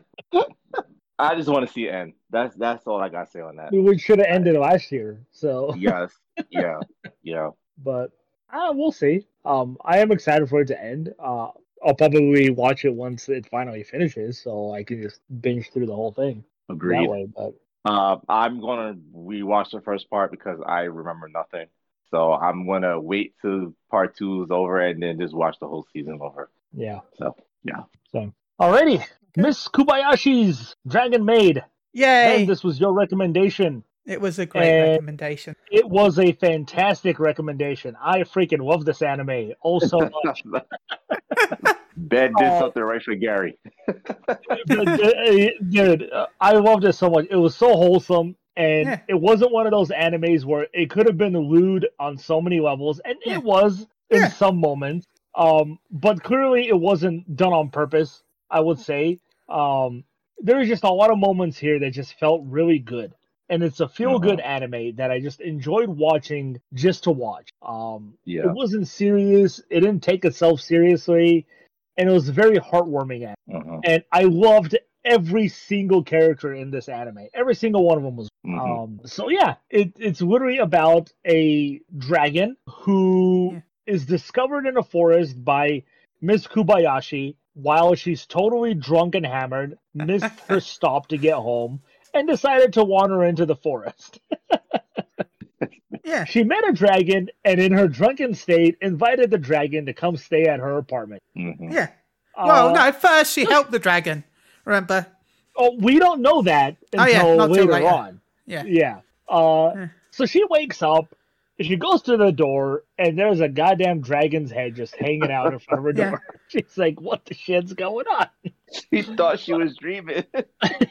I just want to see it end. That's that's all I got to say on that. We should have ended last year. So Yes. Yeah. Yeah. but uh, we'll see. Um, I am excited for it to end. Uh, I'll probably watch it once it finally finishes, so I can just binge through the whole thing Agreed. that way. But Uh, I'm gonna rewatch the first part because I remember nothing. So I'm gonna wait till part two is over and then just watch the whole season over. yeah, So yeah. so alrighty, Miss Kubayashi's Dragon Maid. Yay! Ben, this was your recommendation. It was a great And- recommendation. It was a fantastic recommendation. I freaking love this anime oh so much. ben did Oh. something right for Gary. Dude, dude, uh, I loved it so much. It was so wholesome, and Yeah. it wasn't one of those animes where it could have been lewd on so many levels, and Yeah. it was in Yeah. some moments. Um, but clearly, it wasn't done on purpose. I would say. Um, there was just a lot of moments here that just felt really good, and it's a feel-good anime that I just enjoyed watching just to watch. Um, Yeah. it wasn't serious. It didn't take itself seriously, and it was very heartwarming. Anime Uh-huh. and I loved every single character in this anime. Every single one of them was. Mhm. Um, so yeah, it, it's literally about a dragon who is Yeah. discovered in a forest by Miss Kubayashi while she's totally drunk and hammered, missed her stop to get home, and decided to wander into the forest. Yeah. She met a dragon, and in her drunken state, invited the dragon to come stay at her apartment. Mhm. Yeah. Well, Uh, no, first she helped the dragon. Remember? Oh, we don't know that Oh, until yeah, later later. on. Yeah. Yeah. Uh, Yeah. so she wakes up, she goes to the door, and there's a goddamn dragon's head just hanging out in front of her Yeah. door. She's like, "What the shit's going on?" She thought she was dreaming. yeah.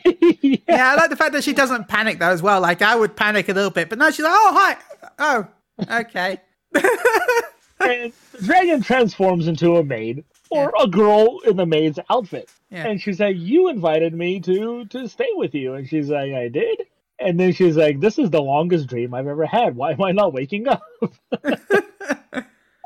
Yeah, I like the fact that she doesn't panic though as well. Like I would panic a little bit, but now she's like, "Oh hi, oh, okay." And the dragon transforms into a maid or a girl in the maid's outfit, Yeah. and she's like, "You invited me to to stay with you," and she's like, "I did." And then she's like, "This is the longest dream I've ever had. Why am I not waking up?"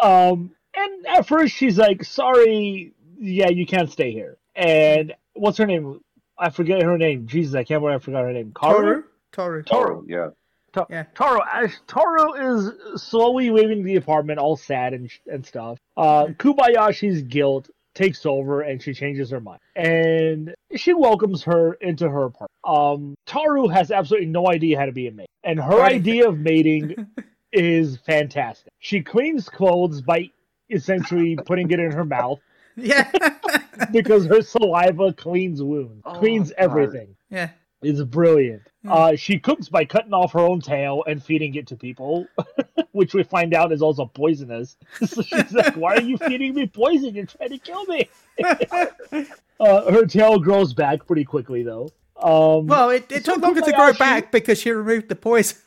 Um, and at first she's like, "Sorry, yeah, you can't stay here." And what's her name? I forget her name. Jesus, I can't believe I forgot her name. Karu. Toru. Toru. Toro, yeah. Ta- Yeah. Taro, as Taro is slowly leaving the apartment, all sad and and stuff. Uh, Kubayashi's guilt takes over, and she changes her mind, and she welcomes her into her apartment. Um, Taru has absolutely no idea how to be a maid, and her Right. idea of mating is fantastic. She cleans clothes by essentially putting it in her mouth Yeah. because her saliva cleans wounds, Oh, cleans God. everything. yeah. It's brilliant. Hmm. Uh, she cooks by cutting off her own tail and feeding it to people, which we find out is also poisonous. so she's like, "Why are you feeding me poison? You're trying to kill me." uh, her tail grows back pretty quickly, though. Um, Well, it, it So took longer to grow Kobayashi- back because she removed the poison.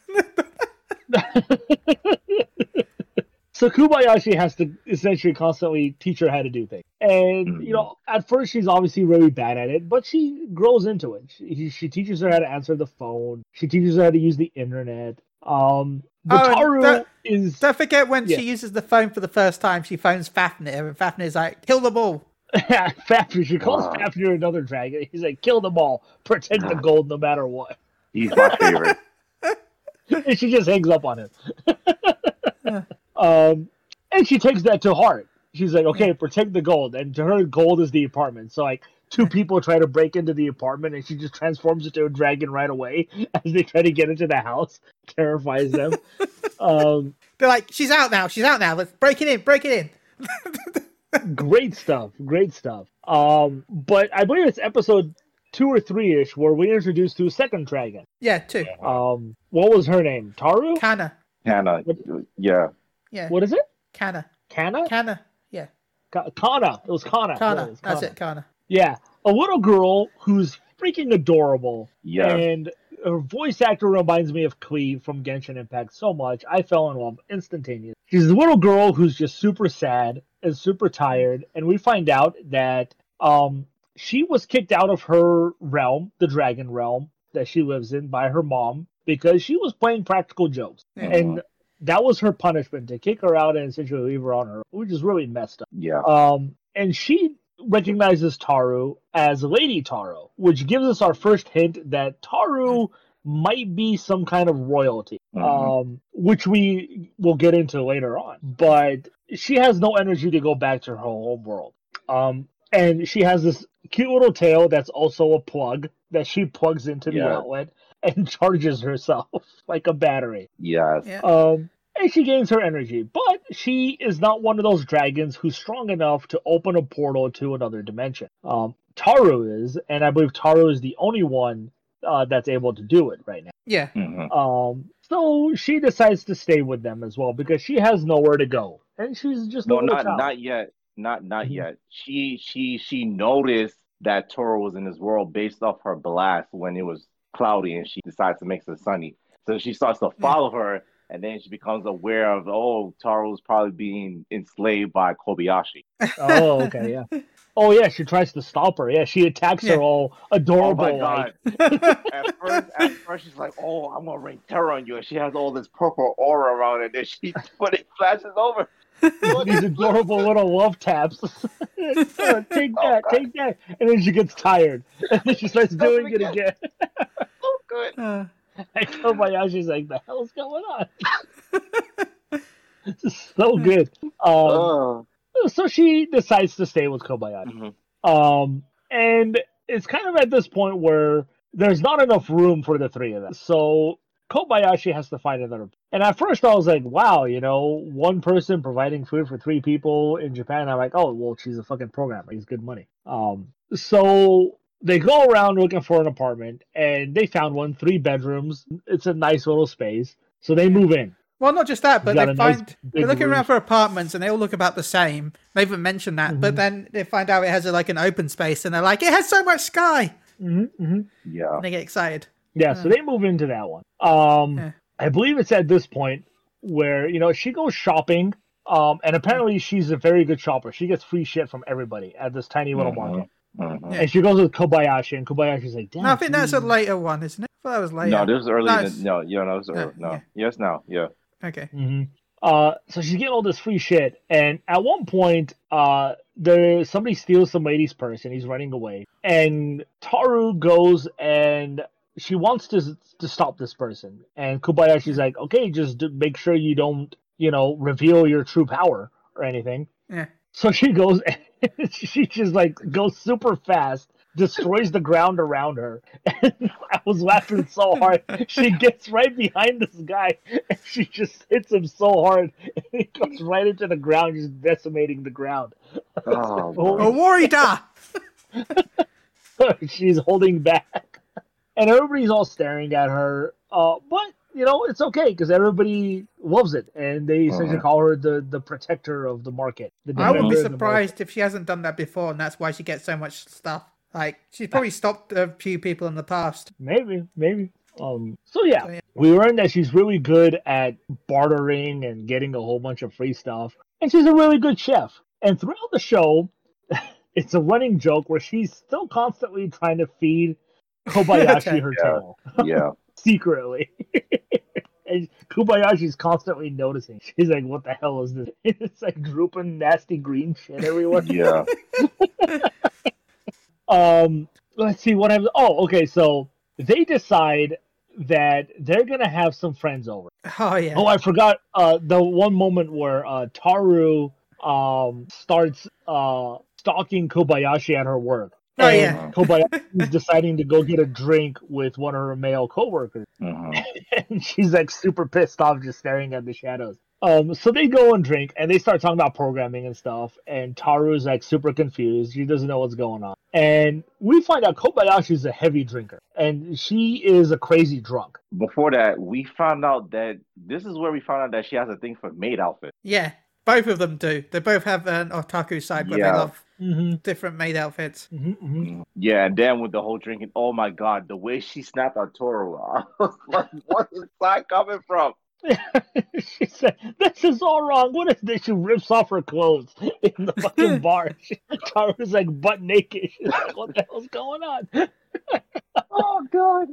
So Kubayashi has to essentially constantly teach her how to do things, and Mhm. you know, at first she's obviously really bad at it, but she grows into it. She, she teaches her how to answer the phone. She teaches her how to use the internet. Um, but Oh, and Taru that- is Don't forget when Yeah. she uses the phone for the first time, she phones Fafnir, and Fafnir's like, "Kill them all." Fafnir. She calls Wow. Fafnir another dragon. He's like, kill them all, protect the gold no matter what. He's my favorite. and she just hangs up on him. um, and she takes that to heart. She's like, okay, protect the gold. And to her, gold is the apartment. So, like, two people try to break into the apartment, and she just transforms into a dragon right away as they try to get into the house. Terrifies them. um, They're like, "She's out now. She's out now. Let's break it in. Break it in." great stuff. Great stuff. Um, but I believe it's episode two or three ish where we introduced to a second dragon. Yeah, two. Um, what was her name? Taru? Kana. Hannah, yeah. Yeah. What is it? Kana. Kana? Kana. Yeah. Ka- Kana. It was Kana. Yeah, Kana. it was That's it. Kana. Yeah, a little girl who's freaking adorable, Yeah. and her voice actor reminds me of Cleve from Genshin Impact so much. I fell in love instantaneously. She's a little girl who's just super sad and super tired, and we find out that um she was kicked out of her realm, the dragon realm that she lives in, by her mom because she was playing practical jokes, Yeah. and that was her punishment to kick her out and essentially leave her on her, which is really messed up. Yeah. Um, and she recognizes Taru as Lady Taru, which gives us our first hint that Taru might be some kind of royalty, Mhm. um, which we will get into later on. But she has no energy to go back to her home world. Um, and she has this cute little tail that's also a plug that she plugs into the Yeah. outlet and charges herself like a battery. Yes. Yeah. Um, and she gains her energy, but she is not one of those dragons who's strong enough to open a portal to another dimension. Um, Taru is, and I believe Taru is the only one uh, that's able to do it right now. Yeah. Mhm. Um, so she decides to stay with them as well because she has nowhere to go, and she's just No, little not child. not yet. Not not Mhm. yet. She she she noticed that Toro was in this world based off her blast when it was cloudy, and she decides to make it sunny. So she starts to hmm. follow her, and then she becomes aware of oh, Taro's probably being enslaved by Kobayashi. Oh, okay, yeah. Oh, yeah. She tries to stop her. Yeah, she attacks Yeah. her all Oh adorable. my like, god! at first, at first she's like, "Oh, I'm gonna rain terror on you," and she has all this purple aura around it. And then she when it flashes over, these adorable little love taps. Take Oh, that, take that, and then she gets tired, and then she starts doing it again. so good. Uh, And Kobayashi's like, "The hell's going on?" This is so good. Um, Oh. so she decides to stay with Kobayashi. Mhm. Um, and it's kind of at this point where there's not enough room for the three of them. So Kobayashi has to find another. And at first I was like, wow, you know, one person providing food for three people in Japan. I'm like, oh, well, she's a fucking programmer. He's good money. Um, so they go around looking for an apartment and they found one, three bedrooms. It's a nice little space. So they move in. well, not just that, but they a nice find they're looking room. around for apartments and they all look about the same. They even mentioned that, but Mhm. then they find out it has a, like an open space and they're like, it has so much sky. hmm hmm Yeah. And they get excited. Yeah, so they move into that one. Um, Yeah. I believe it's at this point where you know she goes shopping. Um, and apparently she's a very good shopper. She gets free shit from everybody at this tiny little Mhm. market. Mhm. Yeah. And she goes with Kobayashi, and Kobayashi's like, "Damn." No, I think that's a dude." later one, isn't it? I thought that was later. No, this was early. No, in it's- the, no, yeah, no, was No, early. No, yeah. yes, now, yeah. Okay. hmm Uh, so she's getting all this free shit, and at one point, uh, there somebody steals some lady's purse, and he's running away. And Taru goes and she wants to to stop this person, and Kobayashi's like, "Okay, just d- make sure you don't, you know, reveal your true power or anything." Yeah. So she goes, and she just like goes super fast, destroys the ground around her. And I was laughing so hard. She gets right behind this guy, and she just hits him so hard, and he goes right into the ground, just decimating the ground. Oh, Warida! She's holding back, and everybody's all staring at her. Uh, but you know it's okay because everybody loves it, and they essentially Uh-huh. call her the the protector of the market. The I would be defender of the market. surprised if she hasn't done that before, and that's why she gets so much stuff. Like, she's probably stopped a few people in the past. Maybe, maybe. Um. So yeah, So, yeah. we learned that she's really good at bartering and getting a whole bunch of free stuff, and she's a really good chef. And throughout the show, it's a running joke where she's still constantly trying to feed Kobayashi Okay. her Yeah. tail yeah. secretly. and Kobayashi's constantly noticing. She's like, "What the hell is this? It's like drooping, nasty green shit everywhere." Yeah. Um, let's see what happens. Oh, okay. So they decide that they're gonna have some friends over. Oh, yeah. Oh, I forgot. Uh, the one moment where uh Taru um starts uh stalking Kobayashi at her work. Oh, And yeah. Kobayashi is deciding to go get a drink with one of her male coworkers, Mhm. and she's like super pissed off, just staring at the shadows. Um, so they go and drink, and they start talking about programming and stuff. And Taru's like super confused; she doesn't know what's going on. And we find out Kobayashi's a heavy drinker, and she is a crazy drunk. Before that, we found out that this is where we found out that she has a thing for maid outfit. Yeah. Both of them do. They both have an otaku side where Yeah. they love Mm-hmm. different maid outfits. Mm-hmm, Yeah, and then with the whole drinking, oh my god, the way she snapped on Toro, I was like, what is that coming from? she said, "This is all wrong. What is this?" She rips off her clothes in the fucking bar. She, Taru's like butt naked. She's like, "What the hell's going on?" Oh god.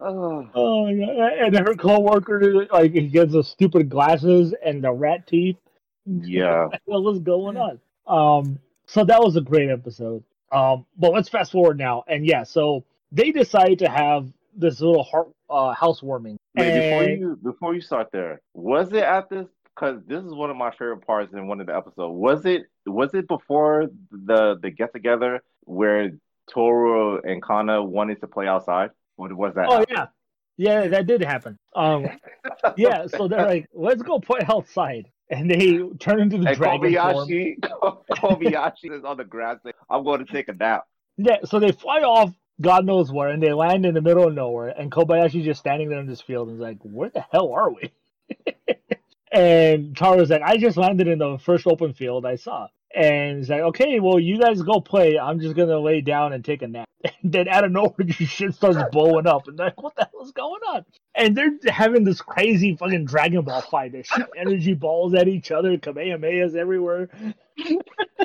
Oh. Oh, yeah. and her coworker like he gets the stupid glasses and the rat teeth. Yeah. What was going on? Um, so that was a great episode. Um, but let's fast forward now, and yeah, so they decided to have this little heart, uh, housewarming. Wait, before you before you start there, was it at this? Because this is one of my favorite parts in one of the episodes. Was it was it before the the get together where Toru and Kana wanted to play outside? What was that? Oh yeah, yeah, that did happen. Um, yeah, so they're like, let's go play outside, and they turn into the And dragon form. Kobayashi, Kobayashi is on the grass. I'm going to take a nap. Yeah, so they fly off God knows where, and they land in the middle of nowhere, and Kobayashi's just standing there in this field and is like, where the hell are we? and Taro's like, I just landed in the first open field I saw. And he's like, okay, well, you guys go play. I'm just going to lay down and take a nap. And then out of nowhere, just shit starts blowing up. And they're like, what the hell is going on? And they're having this crazy fucking Dragon Ball fight. They shoot energy balls at each other, Kamehamehas everywhere.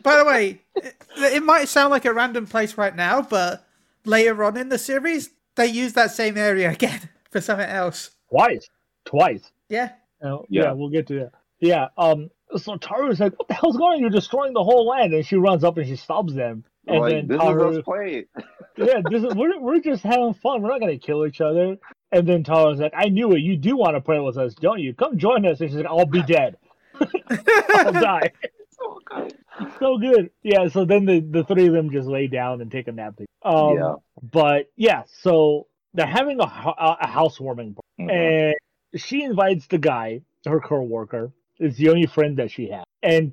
By the way, it, it might sound like a random place right now, but later on in the series, they use that same area again for something else. Twice. Twice. Yeah. Oh, yeah. Yeah. we'll get to that. Yeah. Um. So Taru's like, "What the hell's going on? You're destroying the whole land!" And she runs up and she stops them. And like, then this Taru, is us playing. yeah, this is we're we're just having fun. We're not gonna kill each other. And then Taru's like, "I knew it. You do want to play with us, don't you? Come join us." And she's like, "I'll be dead. I'll die." So good. so good. Yeah. So then the the three of them just lay down and take a nap. Um, Yeah. But yeah, so they're having a, a housewarming Mhm. and she invites the guy, her co-worker. It's the only friend that she has, and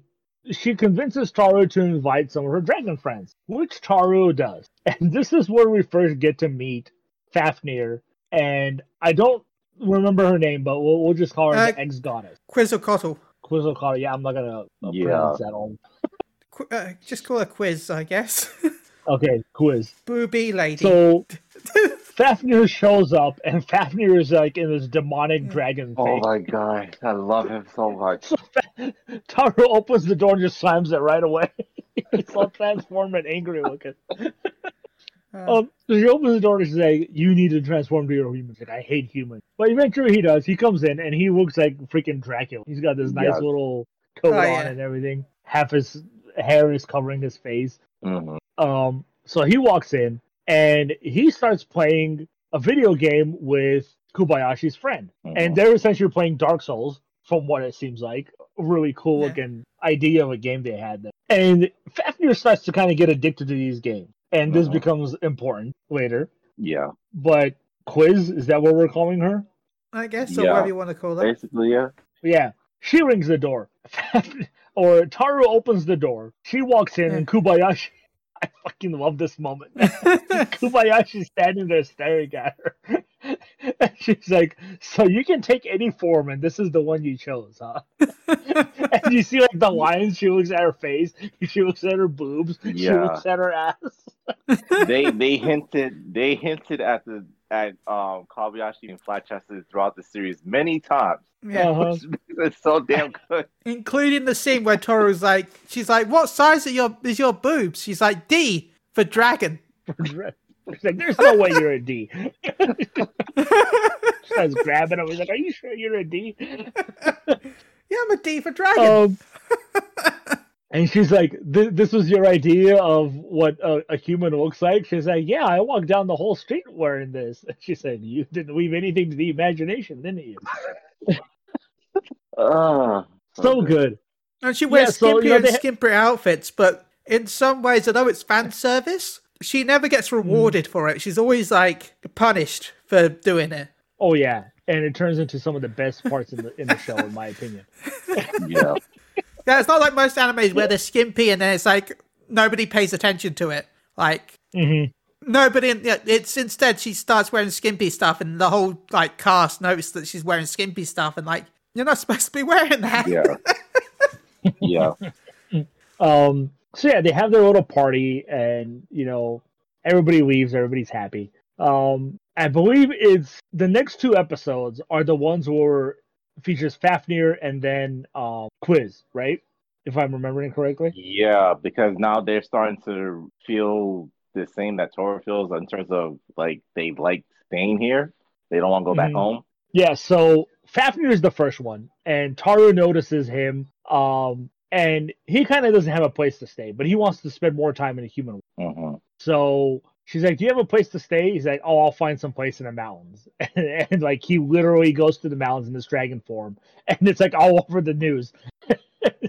she convinces Taro to invite some of her dragon friends, which Taro does. And this is where we first get to meet Fafnir, and I don't remember her name, but we'll, we'll just call her Uh, the ex goddess. Quetzalcoatl. Quetzalcoatl. Yeah, I'm not gonna uh, Yeah. pronounce that all. Qu- uh, just call her Quiz, I guess. Okay, quiz. Booby lady. So Fafnir shows up, and Fafnir is like in this demonic dragon Oh face. my god, I love him so much. Taru opens the door and just slams it right away. He's all transformed and angry looking. Uh, Um, so she opens the door and she's like, "You need to transform to your humans." Like, I hate humans. But eventually he does. He comes in and he looks like freaking Dracula. He's got this nice Yes. little coat Oh, on yeah. and everything. Half his hair is covering his face. Mhm. Um, so he walks in and he starts playing a video game with Kubayashi's friend, Mhm. and they're essentially playing Dark Souls, from what it seems like. A really cool Yeah. looking idea of a game they had there. And Fafnir starts to kind of get addicted to these games, and this Mhm. becomes important later. Yeah, But Quiz, is that what we're calling her? I guess, or yeah. whatever you want to call her. basically, yeah. Yeah. She rings the door. or Taru opens the door. She walks in, and Kubayashi. I fucking love this moment. Kubayashi's standing there staring at her. and she's like, So you can take any form, and this is the one you chose, huh? and you see, like, the lines. She looks at her face, she looks at her boobs, she looks at her ass. they they hinted they hinted at the at um Kobayashi and flat chested throughout the series many times. yeah. Uh-huh. Which makes it so damn good. Including the scene where Toru's like, she's like, what size are your, is your boobs? She's like, D for dragon. She's like, There's no way you're a D. was grabbing him. He's like, Are you sure you're a D? Yeah, I'm a D for dragon. Um, and she's like, "This was your idea of what a, a human looks like." She's like, "Yeah, I walked down the whole street wearing this." And She said, "You didn't leave anything to the imagination, didn't you?" Uh, So good. and she wears yeah, so, skimpier you know, and they ha- skimpier outfits, but in some ways, although it's fan service, she never gets rewarded for it. She's always like punished for doing it. Oh yeah, and it turns into some of the best parts in the in the show, in my opinion. yeah. Yeah, it's not like most animes where they're skimpy and then it's like nobody pays attention to it. Like hmm nobody. yeah, It's instead she starts wearing skimpy stuff, and the whole like cast notice that she's wearing skimpy stuff, and like you're not supposed to be wearing that. Yeah. Yeah. Um. So yeah, they have their little party, and you know, everybody leaves. Everybody's happy. Um. I believe it's the next two episodes are the ones where features Fafnir and then um Quiz, right? If I'm remembering correctly. Yeah, because now they're starting to feel the same that Tora feels in terms of like they like staying here. They don't want to go back Mhm. home. Yeah. So Fafnir is the first one, and Taru notices him. Um. and he kind of doesn't have a place to stay, but he wants to spend more time in a human. world. hmm So she's like, "Do you have a place to stay?" He's like, "Oh, I'll find some place in the mountains." And, and like he literally goes to the mountains in this dragon form, and it's like all over the news.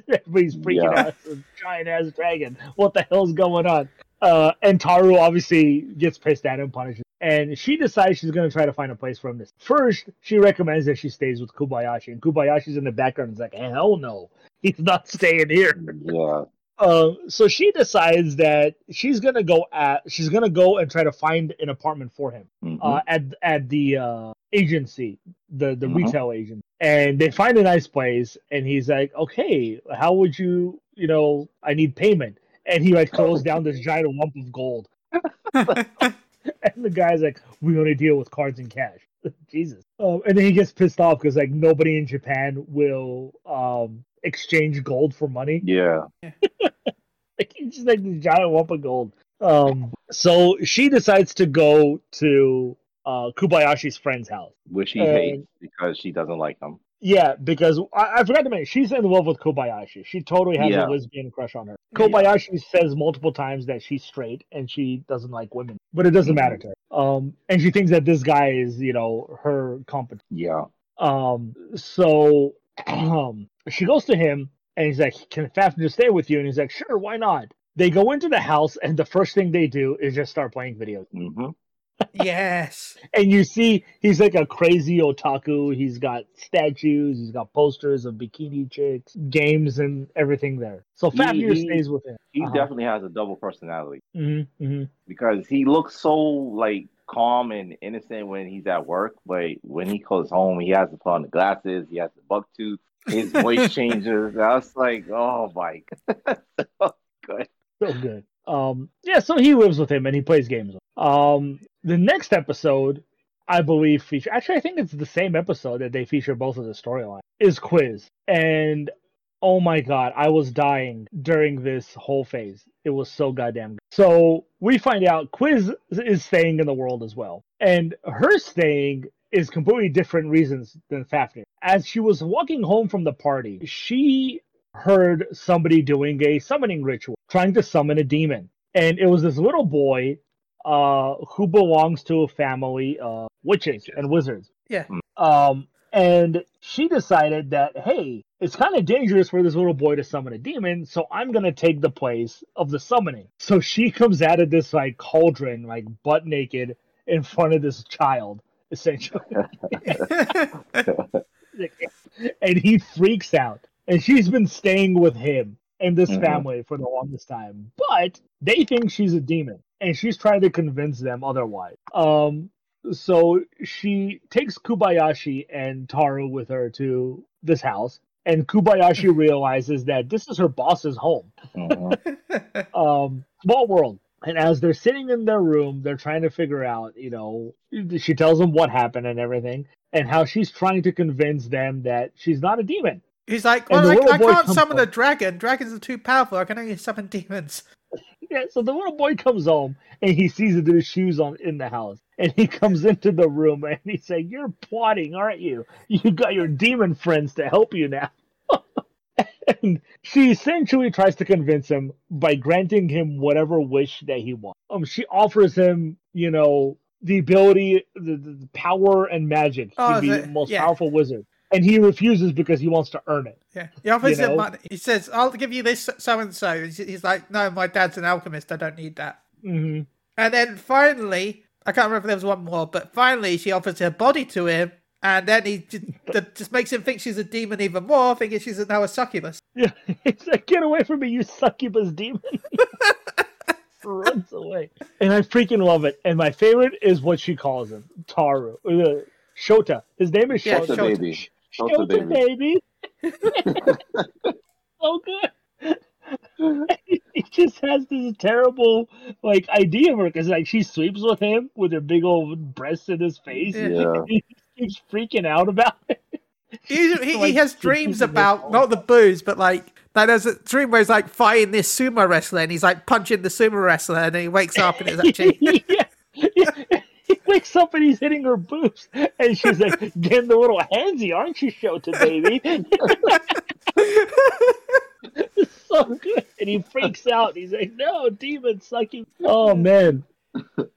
Everybody's freaking Yeah. out. It's a giant ass dragon. What the hell's going on? Uh, and Taru obviously gets pissed at him, punishes, and she decides she's going to try to find a place for him. To first, she recommends that she stays with Kubayashi, and Kubayashi's in the background. and is like, hell no, he's not staying here. Yeah. Uh, so she decides that she's gonna go at she's gonna go and try to find an apartment for him Mhm. uh, at at the uh, agency, the the Mhm. retail agent, and they find a nice place, and he's like, okay, how would you, you know, I need payment, and he like throws down this giant lump of gold, and the guy's like, we only deal with cards and cash. Jesus. Um, and then he gets pissed off because like nobody in Japan will um exchange gold for money. yeah. Like it's just like this giant lump of gold. Um, so she decides to go to uh Kubayashi's friend's house. Which he Uh, hates because she doesn't like him. Yeah, because I, I forgot to mention she's in love with Kobayashi. She totally has Yeah. a lesbian crush on her. Yeah. Kobayashi says multiple times that she's straight and she doesn't like women, but it doesn't matter to her. Um, and she thinks that this guy is, you know, her competent. Yeah. Um, so um, she goes to him and he's like, "Can Fafnir stay with you?" And he's like, "Sure, why not?" They go into the house and the first thing they do is just start playing video. hmm yes. And you see, he's like a crazy otaku. He's got statues, he's got posters of bikini chicks, games, and everything there. So He- Fafnir he- stays with him. He Uh-huh. definitely has a double personality Mm-hmm, mm-hmm. because he looks so like calm and innocent when he's at work, but when he goes home, he has to put on the glasses. He has the buck tooth. His voice changes. I was like, oh my god, so good. So good. Um, yeah, so he lives with him and he plays games. Um, the next episode, I believe, feature actually, I think it's the same episode that they feature both of the storyline is quiz. And oh my god, I was dying during this whole phase. It was so goddamn good. So we find out quiz is staying in the world as well, and her staying is completely different reasons than Fafnir. As she was walking home from the party, she heard somebody doing a summoning ritual, trying to summon a demon. And it was this little boy uh, who belongs to a family of witches and wizards. Yeah. Um, and she decided that, hey, it's kind of dangerous for this little boy to summon a demon, so I'm going to take the place of the summoning. So she comes out of this, like, cauldron, like, butt naked in front of this child, essentially. and he freaks out. And she's been staying with him and this Mhm. family for the longest time. But they think she's a demon. And she's trying to convince them otherwise. Um so she takes Kubayashi and Taru with her to this house. And Kubayashi realizes that this is her boss's home Mhm. um, small world. And as they're sitting in their room, they're trying to figure out, you know, she tells them what happened and everything, and how she's trying to convince them that she's not a demon. He's like, well, I, I can't summon up. a dragon. Dragons are too powerful. I can only summon demons. Yeah, so the little boy comes home and he sees that there's shoes on in the house, and he comes into the room and he's like, "You're plotting, aren't you? You got your demon friends to help you now." And she essentially tries to convince him by granting him whatever wish that he wants. Um, she offers him, you know, the ability, the, the power and magic Oh, to be the- most yeah. powerful wizard, and he refuses because he wants to earn it. Yeah, he offers You him money. He says, "I'll give you this so and so." He's like, "No, my dad's an alchemist. I don't need that." hmm And then finally, I can't remember if there was one more, but finally she offers her body to him, and then he just, just makes him think she's a demon even more, thinking she's now a succubus. Yeah, it's like, get away from me, you succubus demon. Runs away. And I freaking love it. And my favorite is what she calls him Taru. Uh, Shota. His name is Shota. Shota Shota. baby. Shota Shota, baby. baby. so good. he just has this terrible like idea of her because like she sleeps with him with her big old breasts in his face. Yeah. Yeah. He keeps freaking out about it. He, he, Like, he has dreams about not the booze, but like like there's a dream where he's like fighting this sumo wrestler, and he's like punching the sumo wrestler, and he wakes up and it's actually yeah, yeah. He wakes up and he's hitting her boobs, and she's like, "Getting the little handsy, aren't you, Shota baby?" It's so good. And he freaks out. He's like, no, demons sucking. Oh, man.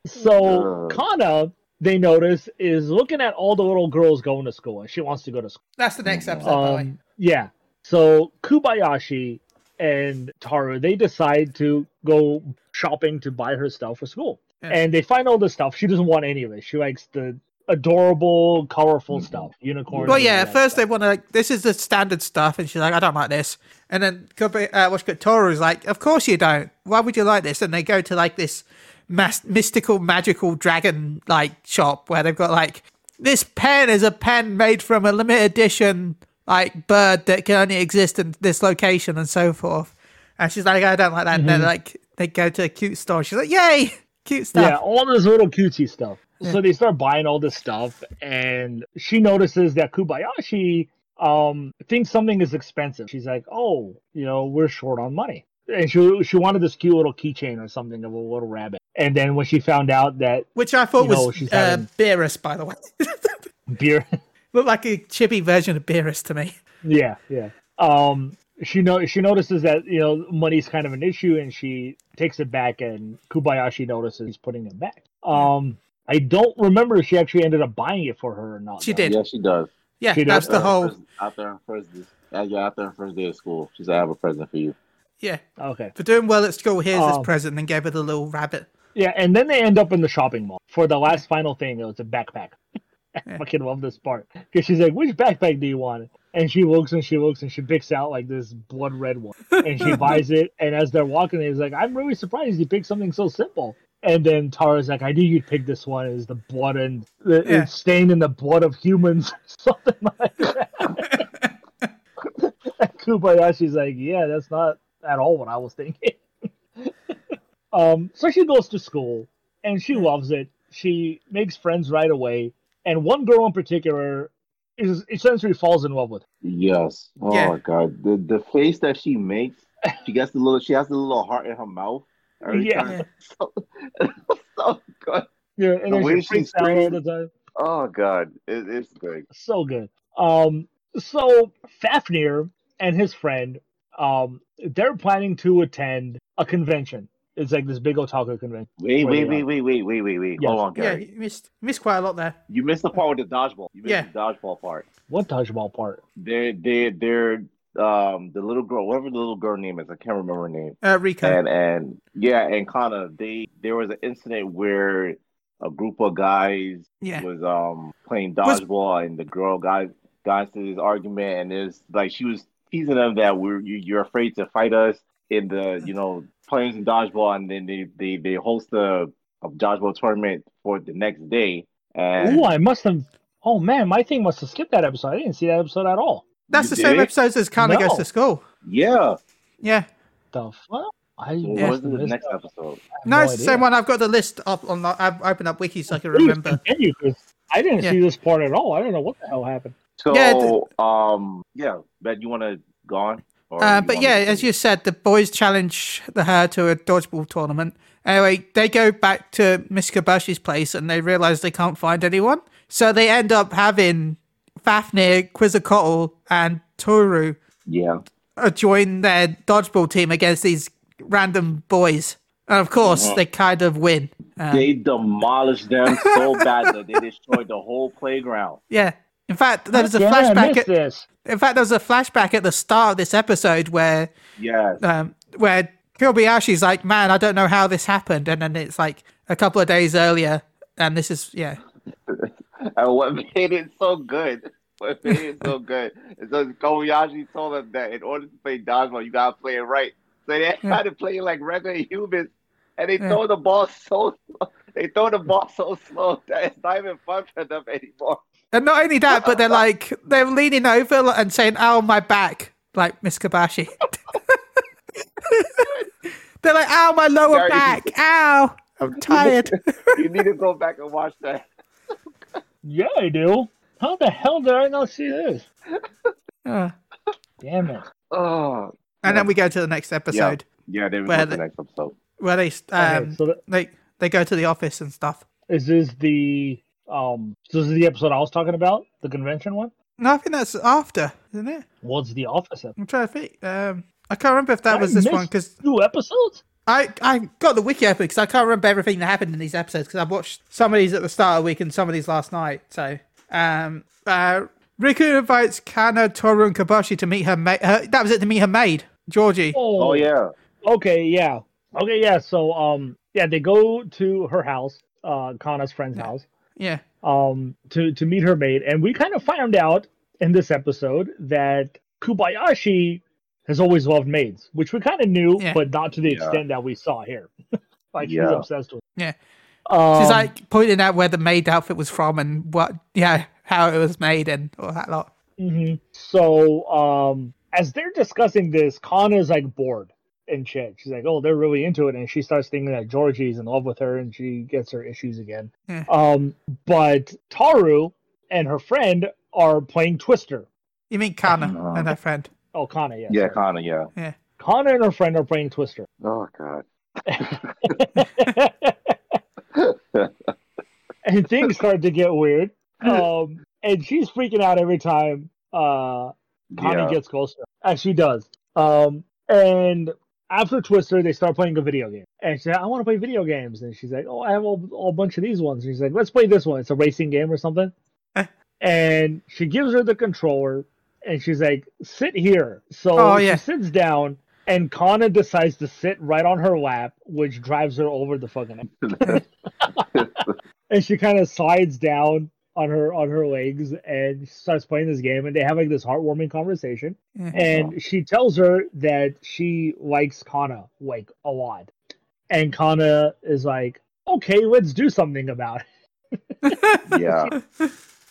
So, Uh. Kana, they notice, is looking at all the little girls going to school. And she wants to go to school. That's the next episode. Um, yeah. So, Kubayashi and Taru, they decide to go shopping to buy her stuff for school. Yeah. And they find all the stuff. She doesn't want any of it. She likes the adorable, colorful Mhm. stuff. Unicorns. Well, yeah, all at that first they want to like, this is the standard stuff, and she's like, I don't like this. And then Kobe- uh, what's good, Toru's like, of course you don't. Why would you like this? And they go to like this mas- mystical, magical dragon like shop where they've got like this pen is a pen made from a limited edition like bird that can only exist in this location and so forth. And she's like, I don't like that. And then Mhm. like they go to a cute store. She's like, Yay, cute stuff. Yeah, all this little cutesy stuff. So they start buying all this stuff, and she notices that Kubayashi um thinks something is expensive. She's like, "Oh, you know, we're short on money." And she she wanted this cute little keychain or something of a little rabbit. And then when she found out that Which I thought You know, was she's uh, having- Beerus, by the way. beer, Looked like a chippy version of Beerus to me. yeah, yeah, um, she know she notices that you know money's kind of an issue, and she takes it back, and Kubayashi notices he's putting it back. Um, I don't remember if she actually ended up buying it for her or not. She though. did. Yeah, she does. Yeah, She that's does. the whole. first- after her first, yeah, after her first day of school, she said, "I have a present for you." Yeah, Okay. for doing well at school. Here's this Um, present, and then gave her the little rabbit. Yeah, and then they end up in the shopping mall for the last final thing. It was a backpack. I fucking love this part because she's like, "Which backpack do you want?" And she looks and she looks and she picks out like this blood red one, and she buys it. And as they're walking, he's like, "I'm really surprised you picked something so simple." And then Tara's like, "I knew you'd pick this one. Is the blood and the, Yeah. it's stained in the blood of humans, something like that." and Kubayashi's like, "Yeah, that's not at all what I was thinking." um, so she goes to school and she loves it. She makes friends right away, and one girl in particular is essentially falls in love with. her. Yes. Oh Yeah. my god, the the face that she makes. She gets the little. She has the little heart in her mouth. Every Yeah. time. So, so good. Yeah, and The then way she she freaks out all the time. Oh god, it, it's good. So good. Um, so Fafnir and his friend, um, they're planning to attend a convention. It's like this big otaku convention. Wait, wait, wait, wait, wait, wait, wait, wait. Yes. Hold on, Yeah, Gary. you missed missed quite a lot there. You missed the part with the dodgeball. You missed Yeah. the dodgeball part. What dodgeball part? They're they they're um the little girl, whatever the little girl name is, I can't remember her name. Uh, Riko. And and yeah, and Kana, they there was an incident where a group of guys yeah, was um playing Was- dodgeball and the girl got got into this argument and it's like she was teasing them that we're you, you're afraid to fight us in the you know playing some dodgeball and then they they, they host a, a dodgeball tournament for the next day and Ooh, I must have. Oh man, my thing must have skipped that episode. I didn't see that episode at all. that's you the same did? episodes as Kana goes to school. yeah Yeah, The fuck? I so Yeah. was the next that. episode I have no, it's the same one. I've got the list up on. The, I've opened up wiki so I can remember. continue, 'cause I didn't Yeah. see this part at all. I don't know what the hell happened. So Yeah, um yeah bet you want to go on Uh, but yeah, to- as you said, the boys challenge the her to a dodgeball tournament. Anyway, they go back to Miss Kabashi's place and they realize they can't find anyone. So they end up having Fafnir, Quetzalcoatl, and Toru yeah uh, join their dodgeball team against these random boys. And of course, Uh-huh. they kind of win. Um, they demolished them so bad that they destroyed the whole playground yeah. In fact, there was a Damn, I flashback. At, this. in fact, there was a flashback at the start of this episode where yes um, where Kobayashi's like, "Man, I don't know how this happened," and then it's like a couple of days earlier, and this is yeah, And what made it so good, what made it so good, is that Kobayashi told them that in order to play dodgeball, you gotta play it right. So they Yeah. tried to play like regular humans, and they Yeah. throw the ball so slow. They throw the ball so slow that it's not even fun for them anymore. And not only that, but they're like they're leaning over and saying, "Ow, my back," like Miss Kabashi. they're like, "Ow, my lower Gary- back! Ow, I'm tired." You need to go back and watch that. Yeah, I do. How the hell did I not see this? Uh, Damn it. Oh, and then we go to the next episode yeah. There we Where the- The next episode. where they um okay, so th- they they go to the office and stuff. is this the um? So this is the episode I was talking about, the convention one. No, I think that's after, isn't it? What's the office episode? I'm trying to think. Um, I can't remember if that I was this one because Two episodes? I, I got the wiki open because I can't remember everything that happened in these episodes because I've watched some of these at the start of the week and some of these last night. So, um, uh, Riku invites Kana, Toru, and Kabashi to meet her maid. Her, that was it to meet her maid, Georgie. Oh yeah. Okay, yeah. Okay, yeah. So, um, yeah, they go to her house, uh, Kana's friend's house, Yeah, um, to to meet her maid, and we kind of found out in this episode that Kubayashi has always loved maids, which we kind of knew, Yeah. but not to the Yeah. extent that we saw here. like she's obsessed with. It. yeah. Um, She's like pointing out where the maid outfit was from and what, yeah, how it was made and all that lot. Mm-hmm. So, um, as they're discussing this, Kana's like bored and shit. She's like, "Oh, they're really into it," and she starts thinking that Georgie's in love with her, and she gets her issues again. Yeah. Um, but Taru and her friend are playing Twister. You mean Kanna and her friend? Oh, Kanna, yes. Yeah, Kanna. Yeah. Kanna and her friend are playing Twister. Oh god. and things start to get weird. Um, and she's freaking out every time uh, Kanna Yeah. gets closer, as she does. Um, and after Twister, they start playing a video game. And she's like, I want to play video games. And she's like, Oh, I have a, a bunch of these ones. And she's like, Let's play this one. It's a racing game or something. Eh. and she gives her the controller, and she's like, Sit here. So Oh, yeah. she sits down. And Kanna decides to sit right on her lap, which drives her over the fucking and she kind of slides down on her on her legs and she starts playing this game and they have like this heartwarming conversation Yeah. and she tells her that she likes Kanna like a lot and Kanna is like okay let's do something about it yeah.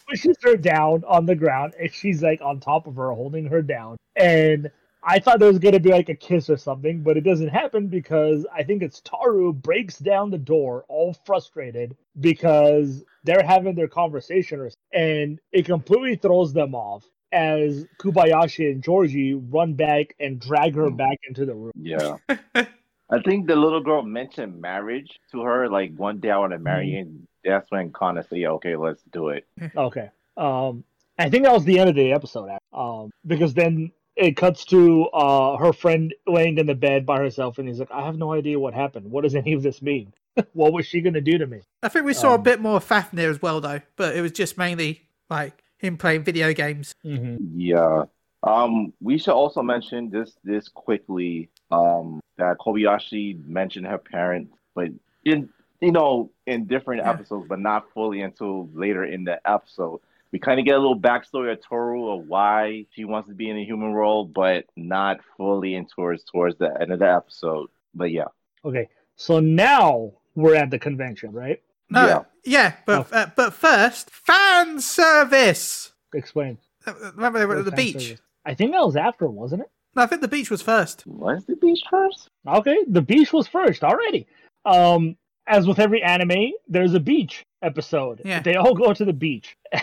pushes her down on the ground and she's like on top of her holding her down and I thought there was gonna be like a kiss or something, but it doesn't happen because I think it's Taru breaks down the door, all frustrated because they're having their conversation, or, and it completely throws them off as Kobayashi and Georgie run back and drag her back into the room. Yeah. I think the little girl mentioned marriage to her, like one day I want to marry you. And that's when Kanna said, yeah, okay, let's do it. Okay. Um, I think that was the end of the episode. Um, because then it cuts to uh her friend laying in the bed by herself, and he's like, "I have no idea what happened. What does any of this mean? what was she gonna do to me?" I think we saw a Um, bit more of Fafnir as well, though, but it was just mainly like him playing video games. Mm-hmm. Yeah. Um, we should also mention this this quickly. Um, that Kobayashi mentioned her parents, but in you know in different Yeah. episodes, but not fully until later in the episode. We kind of get a little backstory of Toru of why she wants to be in the human role, but not fully in towards towards the end of the episode. But yeah, Okay, so now we're at the convention, right? No, Yeah. yeah, but Oh. uh, but first, fan service. Explain. Uh, Remember they were at the beach. service. I think that was after, wasn't it? No, I think the beach was first. was the beach first? Okay, the beach was first already. Um, as with every anime, there's a beach episode. Yeah. They all go to the beach.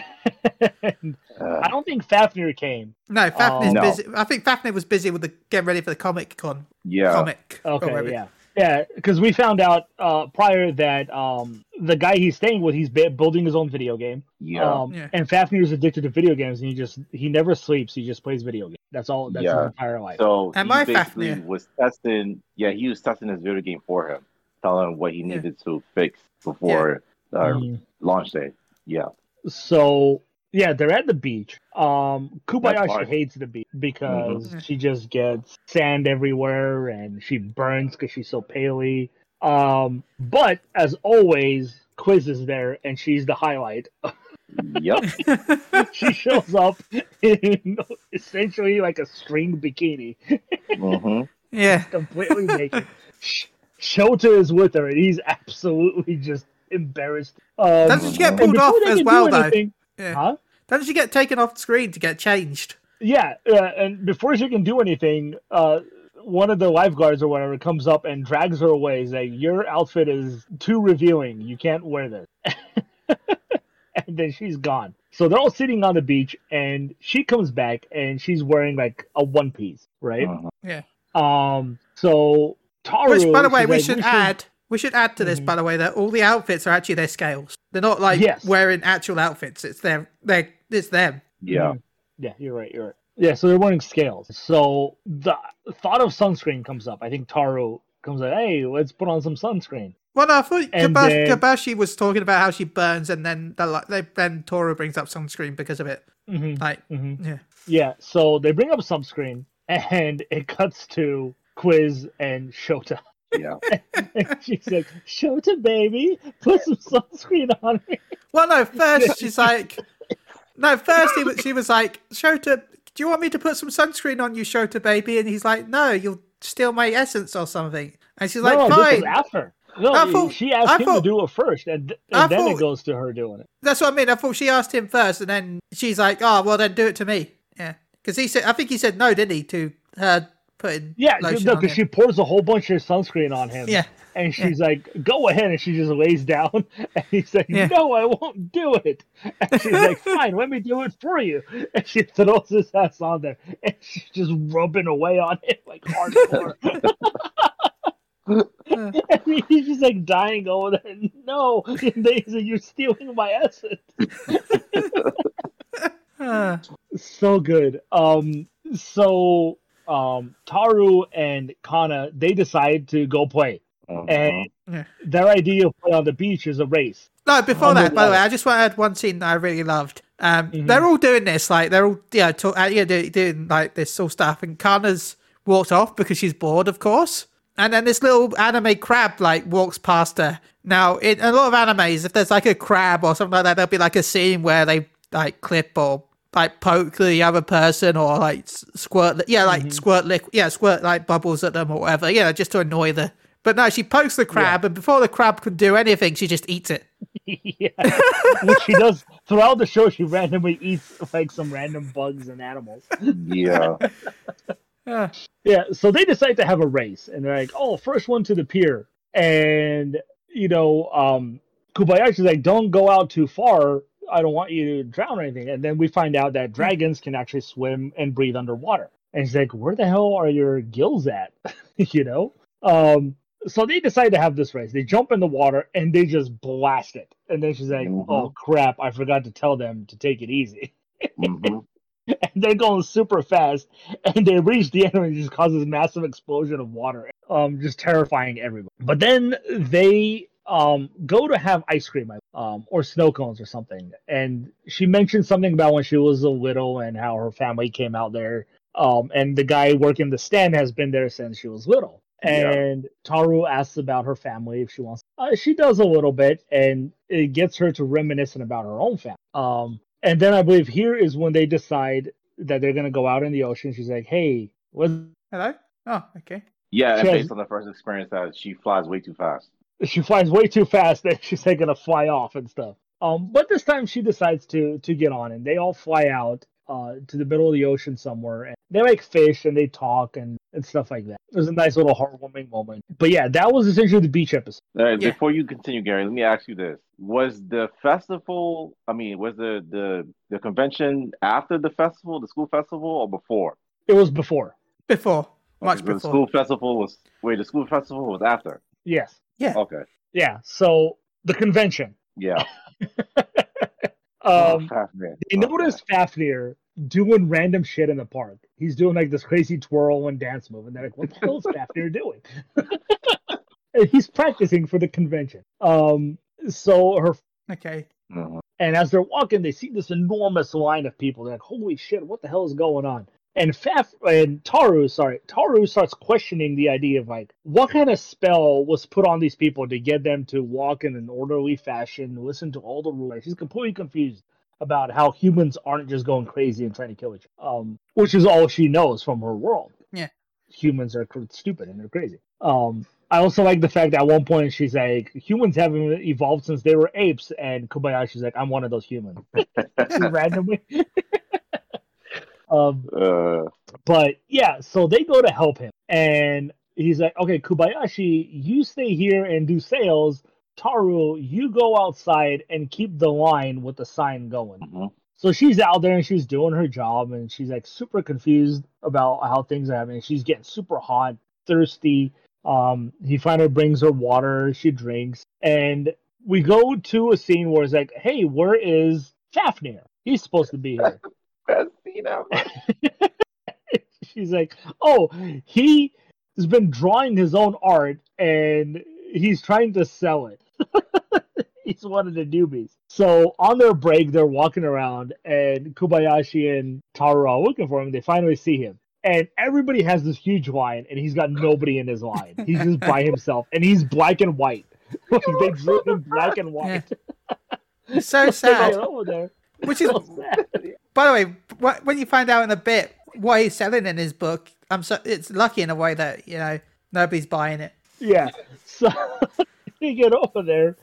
and Uh, I don't think Fafnir came. No, Fafnir's no. busy. I think Fafnir was busy with the getting ready for the Comic Con yeah, comic. Okay, yeah. Yeah, because we found out uh, prior that um, the guy he's staying with, he's bu- building his own video game. yeah, Um, Yeah. And Fafnir's addicted to video games, and he just he never sleeps. He just plays video games. That's all. That's his Yeah. entire life. So Am he I basically Fafnir? was testing. Yeah, he was testing his video game for him, telling him what he Yeah. needed to fix before uh, Mhm. launch day. Yeah, So yeah, they're at the beach. Um, That's Kobayashi hates the beach because Mhm. she just gets sand everywhere and she burns because she's so paley. Um, but as always, Quiz is there and she's the highlight. yep, she shows up in essentially like a string bikini, hmm yeah. completely naked. Sh- Shota is with her and he's absolutely just embarrassed. Um, Doesn't she get pulled off as can do well, though? anything- Yeah. Huh? Doesn't she get taken off screen to get changed? Yeah, uh, and before she can do anything, uh, one of the lifeguards or whatever comes up and drags her away. He's like, "Your outfit is too revealing. You can't wear this." and then she's gone. So they're all sitting on the beach, and she comes back, and she's wearing like a one piece, right? Uh-huh. Um. So Taru, Which, by the way, she's we should add. We should add to this, Mhm. by the way, that all the outfits are actually their scales. They're not like Yes. wearing actual outfits. It's their, they, it's them. Yeah, Mhm. Yeah, you're right. You're right. Yeah, so they're wearing scales. So the thought of sunscreen comes up. I think Taro comes like, hey, let's put on some sunscreen. Well, no, I thought And then- Kabashi was talking about how she burns, and then the, like, they, then Toro brings up sunscreen because of it. hmm Like, hmm yeah, Yeah, so they bring up sunscreen, and it cuts to Quiz and Shota. Yeah. And she's like, Shota, baby, put some sunscreen on me. Well, no, first she's like, no, first he she was like, Shota, do you want me to put some sunscreen on you, Shota, baby? And he's like, no, you'll steal my essence or something. And she's like, no, this fine. was after. No, I thought- she asked I him thought- to do it first, and, and then thought- it goes to her doing it. That's what I mean. I thought she asked him first, and then she's like, oh, well, then do it to me. Yeah. Because he said, I think he said no, didn't he, to her putting Yeah, no, because she pours a whole bunch of sunscreen on him. Yeah. And she's like, go ahead. And she just lays down. And he's like, Yeah. no, I won't do it. And she's like, fine, let me do it for you. And she throws his ass on there. And she's just rubbing away on it like hardcore. and he's just like dying over there. No, say, you're stealing my essence. Uh, so good. Um, so um, Taru and Kanna they decide to go play, Uh-huh. and Yeah. their idea of play on the beach is a race. No, before that, by the way. I just want to add one scene that I really loved. Um, Mhm. They're all doing this, like they're all yeah, talk, uh, yeah, do, doing like this sort of stuff, and Kanna's walked off because she's bored, of course. And then this little anime crab like walks past her. Now, in a lot of animes, if there's like a crab or something like that, there'll be like a scene where they like clip or like poke the other person or like squirt, li- yeah, like squirt liquid, yeah, squirt like bubbles at them or whatever, you know, just to annoy the. But no, she pokes the crab, and before the crab can do anything, she just eats it. yeah, which she does throughout the show. She randomly eats like some random bugs and animals. Yeah. Uh, Yeah, so they decide to have a race, and they're like, "Oh, first one to the pier." And you know, um, Kobayashi's like, "Don't go out too far. I don't want you to drown or anything." And then we find out that dragons can actually swim and breathe underwater. And she's like, "Where the hell are your gills at?" you know. Um, so they decide to have this race. They jump in the water and they just blast it. And then she's like, Mhm. "Oh crap! I forgot to tell them to take it easy." Mhm. and they're going super fast, and they reach the end, and it just causes massive explosion of water, um, just terrifying everyone. But then they um go to have ice cream, um, or snow cones or something, and she mentioned something about when she was a little and how her family came out there, um, and the guy working the stand has been there since she was little. Yeah. And Taru asks about her family if she wants. Uh, she does a little bit, and it gets her to reminiscing about her own family. Um, and then I believe here is when they decide that they're gonna go out in the ocean. She's like, "Hey, what's hello? Oh, okay. Yeah, and based has- on the first experience that she flies way too fast. She flies way too fast that she's like gonna fly off and stuff. Um, but this time she decides to to get on, and they all fly out uh to the middle of the ocean somewhere, and they make fish and they talk and and stuff like that. It was a nice little heartwarming moment. But yeah, that was essentially the beach episode. All right, Yeah. Before you continue, Gary, let me ask you this: Was the festival? I mean, was the the the convention after the festival, the school festival, or before? It was before. Before, much Okay, so The before. school festival was wait. The school festival was after. Yes. Okay. Yeah. So the convention. Yeah. Oh, Um, fascinating. they Okay. noticed Fafnir doing random shit in the park. He's doing like this crazy twirl and dance move, and they're like, "What the hell is Fafnir doing?" he's practicing for the convention. Um, so her Okay. Mhm. and as they're walking, they see this enormous line of people. They're like, "Holy shit, what the hell is going on?" And Faf and Taru, sorry, Taru starts questioning the idea of like, what kind of spell was put on these people to get them to walk in an orderly fashion, listen to all the rules. She's completely confused about how humans aren't just going crazy and trying to kill each other, um, which is all she knows from her world. Yeah. humans are cr- stupid and they're crazy. Um, I also like the fact that at one point she's like, humans haven't evolved since they were apes, and Kobayashi's like, I'm one of those humans. Randomly. um, Uh, but yeah, so they go to help him, and he's like, "Okay, Kobayashi, you stay here and do sales. Taru, you go outside and keep the line with the sign going." mhm. So she's out there and she's doing her job, and she's like super confused about how things are happening. She's getting super hot, thirsty. Um, he finally brings her water. She drinks, and we go to a scene where it's like, "Hey, where is Fafnir? He's supposed to be here." That's the making that much? She's like, oh, he has been drawing his own art and he's trying to sell it. he's one of the newbies. So on their break, they're walking around, and Kobayashi and Taro are looking for him. They finally see him. And everybody has this huge line, and he's got nobody in his line. He's just by himself, and he's black and white. Like, they drew him black and white. It's so sad. over there. Which is, So sad. by the way, wh- when you find out in a bit what he's selling in his book, I'm so it's lucky in a way that you know nobody's buying it. Yeah. So you get over there,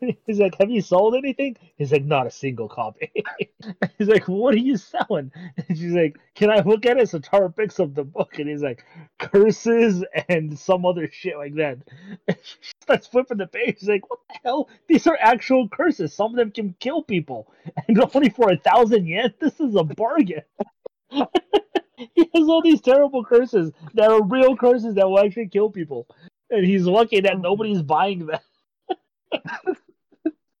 he's like, "Have you sold anything?" He's like, "Not a single copy." he's like, "What are you selling?" And she's like, "Can I look at it?" So Tara picks up the book, and he's like, "Curses and some other shit like that." And she starts flipping the page. She's like, "What the hell? These are actual curses. Some of them can kill people, and only for a thousand yen. This is a bargain." he has all these terrible curses that are real curses that will actually kill people and he's lucky that nobody's buying them.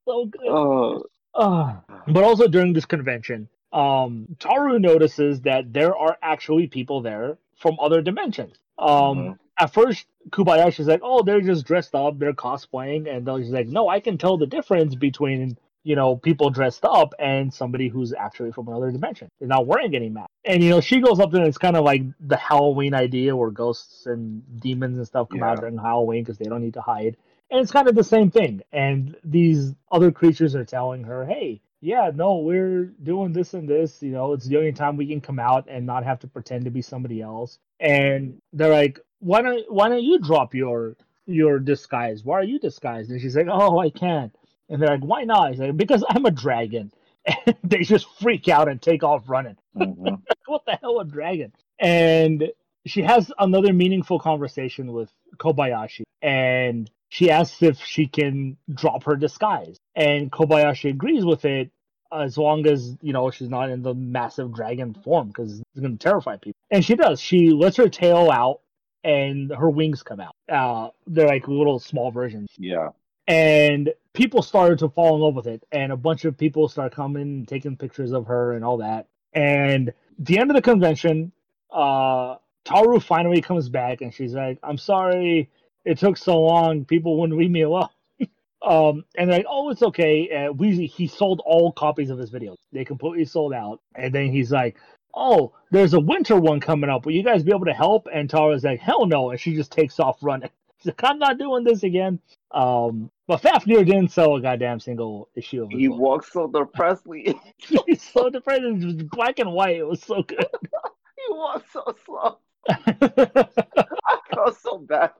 so good. Oh, Ah. But also during this convention, um, Taru notices that there are actually people there from other dimensions. Um, Mhm. At first, Kobayashi's like, "Oh, they're just dressed up, they're cosplaying," and then he's like, "No, I can tell the difference between." You know, people dressed up and somebody who's actually from another dimension. They're not wearing any mask. And you know, she goes up there and it's kind of like the Halloween idea where ghosts and demons and stuff come out Yeah. during Halloween because they don't need to hide. And it's kind of the same thing. And these other creatures are telling her, hey, yeah, no, we're doing this and this. You know, it's the only time we can come out and not have to pretend to be somebody else. And they're like, why don't why don't you drop your your disguise? Why are you disguised? And she's like, oh, I can't. And they're like, why not? He's like, because I'm a dragon. And they just freak out and take off running mhm. what the hell a dragon and she has another meaningful conversation with kobayashi and she asks if she can drop her disguise and kobayashi agrees with it as long as you know she's not in the massive dragon form because it's going to terrify people and she does she lets her tail out and her wings come out uh they're like little small versions yeah. and people started to fall in love with it and a bunch of people start coming and taking pictures of her and all that. And the end of the convention uh taru finally comes back and she's like i'm sorry it took so long. People wouldn't leave me alone. Um and they're like oh it's okay. Uh, we he sold all copies of his videos. They completely sold out. And then he's like oh there's a winter one coming up. Will you guys be able to help? And taru's like hell no. And she just takes off running. She's like i'm not doing this again. Um but Fafnir didn't sell a goddamn single issue of his He book. walks so depressedly. He's so depressed. It was black and white. It was so good. he walks so slow. I felt so bad.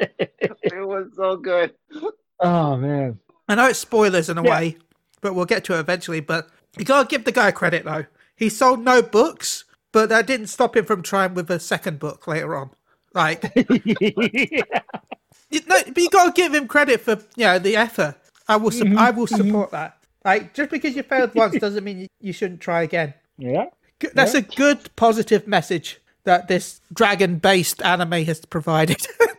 It was so good. oh man. I know it's spoilers in a Yeah. way, but we'll get to it eventually. But you gotta give the guy credit though. He sold no books, but that didn't stop him from trying with a second book later on. Like, yeah. No, but you gotta give him credit for you know the effort. I will, su- mm-hmm. I will mm-hmm. support that. Like, just because you failed once doesn't mean you, shouldn't try again. Yeah. That's a good positive message that this dragon-based anime has provided.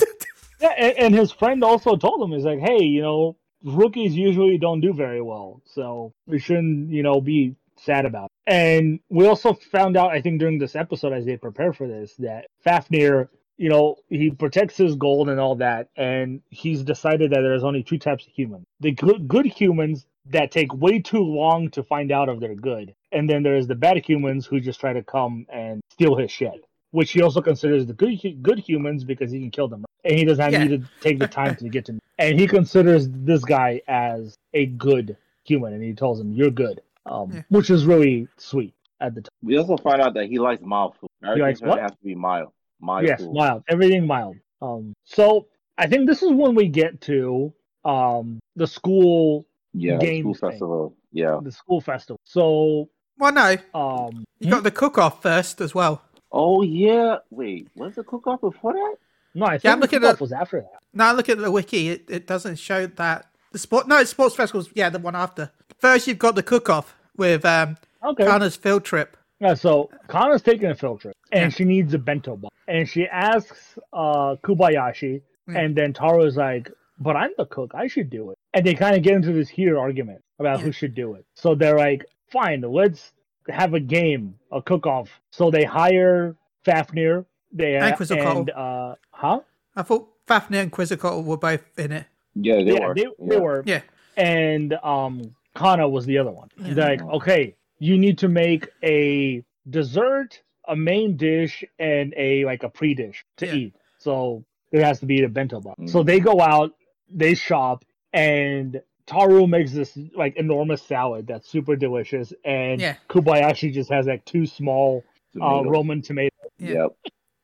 Yeah, and, and his friend also told him, he's like, hey, you know, rookies usually don't do very well, so we shouldn't, you know, be sad about it. And we also found out, I think, during this episode, as they prepare for this, that Fafnir, you know, he protects his gold and all that, and he's decided that there's only two types of humans: the good, good humans that take way too long to find out if they're good, and then there's the bad humans who just try to come and steal his shit. Which he also considers the good good humans because he can kill them, and he doesn't Yeah. need to take the time to get to. And he considers this guy as a good human, and he tells him, "You're good," um, Yeah. which is really sweet at the time. We also find out that he likes mild food. Everything likes what? has to be mild. Mild yes, food. mild, everything mild. Um, so I think this is when we get to um the school Yeah, Game school thing. festival. Yeah. the school festival. So well, no, um, you got the cook-off first as well. Oh yeah. Wait, was the cook off before that? no, I Yeah, think I'm the looking cook-off at- was after that. Now look at the wiki. It, it doesn't show that the sport. No, it's sports festivals. Yeah, the one after. First, you've got the cook-off with um, Okay. Kanna's field trip. Yeah, so Kanna's taking a field trip and Yeah. she needs a bento box. And she asks uh Kobayashi, Yeah. and then Taro's like, But I'm the cook, I should do it. And they kind of get into this heated argument about Yeah. who should do it. So they're like, Fine, let's have a game, a cook-off. So they hire Fafnir. They And Quetzalcoatl. and uh, huh? I thought Fafnir and Quetzalcoatl were both in it. Yeah, they yeah, were. they, they Yeah. were. Yeah. And um, Kanna was the other one. He's Yeah. like, okay, you need to make a dessert, a main dish, and a like a pre-dish to Yeah. eat. So there has to be a bento box. Mhm. So they go out, they shop, and Taru makes this like enormous salad that's super delicious, and Yeah. Kobayashi just has like two small uh, Tomato. Roman tomatoes, Yep.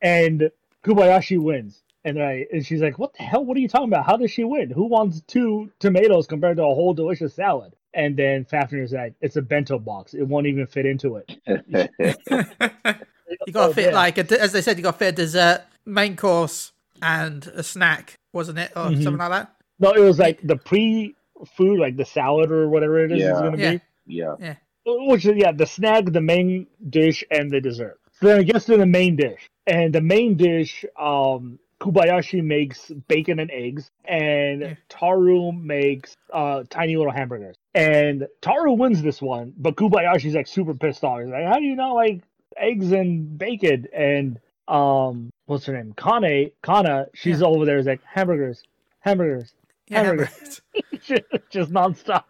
and Kobayashi wins. And I and she's like, "What the hell? What are you talking about? How does she win? Who wants two tomatoes compared to a whole delicious salad?" And then Fafnir's like, "It's a bento box. It won't even fit into it." You got to Oh, fit like a, as they said, you got to fit a dessert, main course, and a snack, wasn't it, or Mhm. something like that? No, it was like the pre-food, like the salad or whatever it is, is Yeah. going to Yeah. be. yeah. Which is yeah, the snack, the main dish, and the dessert. So then it gets to the main dish, and the main dish, um, Kobayashi makes bacon and eggs, and Taru makes uh tiny little hamburgers. And Taru wins this one, but Kobayashi's like super pissed off. He's like, "How do you not like eggs and bacon?" And um, what's her name? Kane, Kanna, she's Yeah. over there. Is like hamburgers, hamburgers, Yeah, Hamburgers. just nonstop.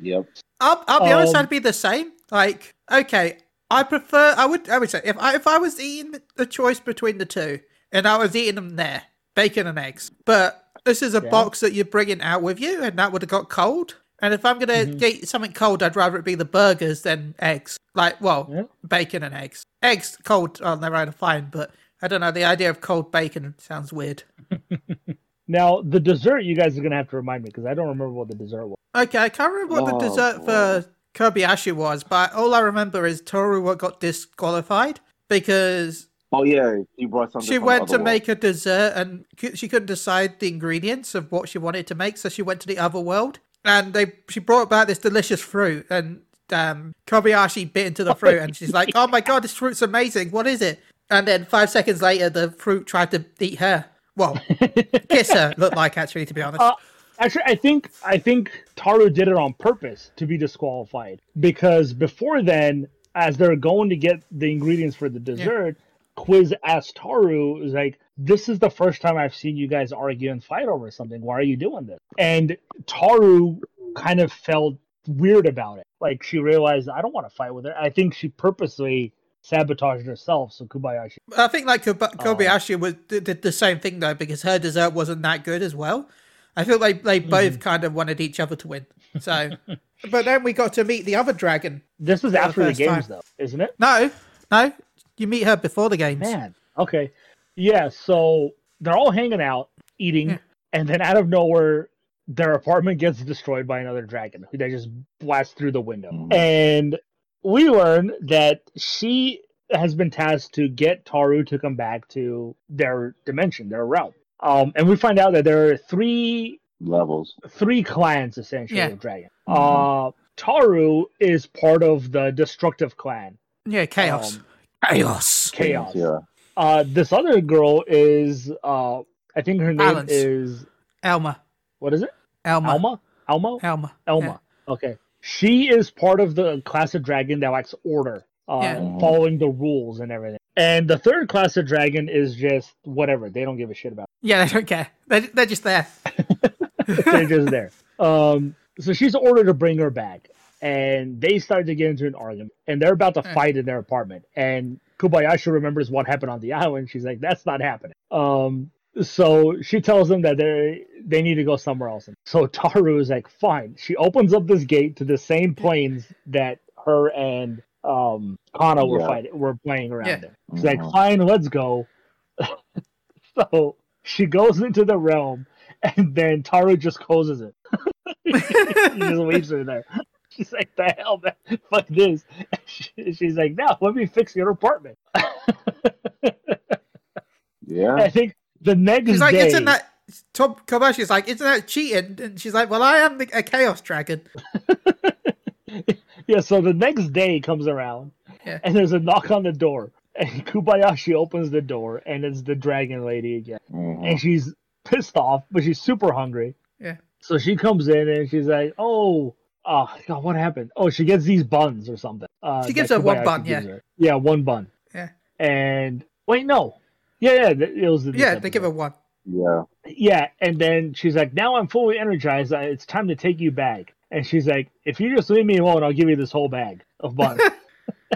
Yep. I'll, I'll be honest, Um, I'd be the same. Like, okay, I prefer. I would. I would say if I if I was eating the choice between the two, and I was eating them there, bacon and eggs. But this is a Yeah. box that you're bringing out with you, and that would have got cold. And if I'm gonna Mhm. eat something cold, I'd rather it be the burgers than eggs. Like, well, Yeah. bacon and eggs. Eggs cold on their own are fine, but I don't know. The idea of cold bacon sounds weird. Now the dessert, you guys are gonna have to remind me because I don't remember what the dessert was. Okay, I can't remember what the Oh, dessert boy. for Kobayashi was, but all I remember is Toru got disqualified because Oh yeah, she brought something. she went to Otherworld. make a dessert and she couldn't decide the ingredients of what she wanted to make, so she went to the other world and they she brought back this delicious fruit and um, Kobayashi bit into the fruit and she's like, "Oh my god, this fruit's amazing! What is it?" And then five seconds later, the fruit tried to eat her. Well, kiss her. Looked like actually, to be honest. Uh, actually, I think I think Taru did it on purpose to be disqualified because before then, as they're going to get the ingredients for the dessert, Quiz asked Taru, "Is like this is the first time I've seen you guys argue and fight over something. Why are you doing this?" And Taru kind of felt weird about it. Like she realized I don't want to fight with her. I think she purposely sabotaged herself so Kobayashi I think like Kob- Oh. Kobayashi was did the same thing though because her dessert wasn't that good as well. I feel like they both Mm-hmm. kind of wanted each other to win. So, but then we got to meet the other dragon. This is the after the first games, time. though, isn't it? No, no, you meet her before the games. Man, okay, yeah. So they're all hanging out, eating, Yeah. and then out of nowhere, their apartment gets destroyed by another dragon who they just blast through the window. Mhm. And we learn that she has been tasked to get Taru to come back to their dimension, their realm. Um, and we find out that there are three levels. three clans essentially Yeah. of dragon. Mhm. Uh, Taru is part of the destructive clan, Yeah, chaos. Um, chaos. Chaos. Yeah. Uh, this other girl is, uh, I think her name Balance. is Alma. what is it? Alma. Alma. Alma. Alma. Elma. Okay. She is part of the class of dragon that likes order, uh, Yeah. following the rules and everything. And the third class of dragon is just whatever. They don't give a shit about. Yeah, they don't care. They're, they're just there. They're just there. Um, so she's ordered to bring her back, and they start to get into an argument, and they're about to Yeah. fight in their apartment. And Kobayashi remembers what happened on the island. She's like, "That's not happening." Um, so she tells them that they they need to go somewhere else. So Taru is like, "Fine." She opens up this gate to the same planes that her and um Kanna were Yeah. fighting, were playing around Yeah. in. She's like, Mhm. "Fine, let's go." so she goes into the realm, and then Taru just closes it. he just leaves her there. She's like, "The hell, man, fuck this." She- she's like, "No, let me fix your apartment." Yeah. I think the next She's like, day, isn't that Tom Kobashi's like, isn't that cheating? And she's like, well, I am the, a chaos dragon. yeah. So the next day comes around, Yeah. and there's a knock on the door, and Kobayashi opens the door, and it's the dragon lady again, Mhm. and she's pissed off, but she's super hungry. Yeah. So she comes in and she's like, "Oh, oh god, what happened? Oh, she gets these buns or something. Uh, She gives that her one bun, yeah. her. Yeah, one bun. Yeah. And wait, no. Yeah, yeah, it was. this Yeah, they give her one. Yeah. Yeah, and then she's like, "Now I'm fully energized. uh, It's time to take you back." And she's like, "If you just leave me alone, I'll give you this whole bag of buns."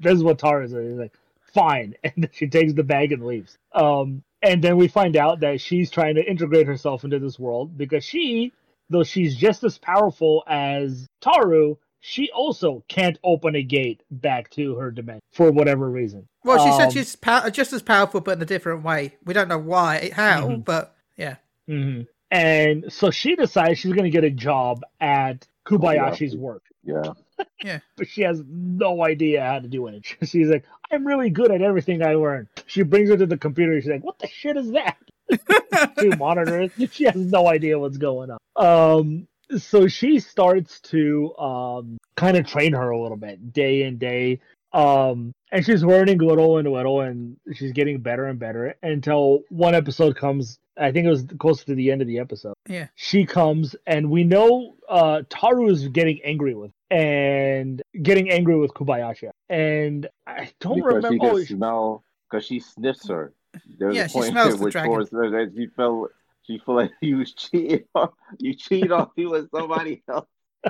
this is what Tara says. He's like, "Fine," and then she takes the bag and leaves. Um, and then we find out that she's trying to integrate herself into this world because she, though she's just as powerful as Taru, she also can't open a gate back to her dimension for whatever reason. Well, she said Um, she's pow- just as powerful, but in a different way. We don't know why, how, Mhm. but yeah. hmm And so she decides she's going to get a job at Kobayashi's Kobayashi. work, Yeah. Yeah. but she has no idea how to do it. She's like, I'm really good at everything I learn. She brings her to the computer. She's like, What the shit is that? she monitors. She has no idea what's going on. Um, so she starts to um kind of train her a little bit day in day. Um, and she's learning little and little, and she's getting better and better until one episode comes. I think it was close to the end of the episode. Yeah. She comes, and we know uh, Taru is getting angry with and getting angry with Kobayashi. And I don't Because she remember. can oh, smell, because she sniffs her. There's Yeah, a she point smells the which dragon. was that she felt she felt like you was cheating on you cheat on me with somebody else.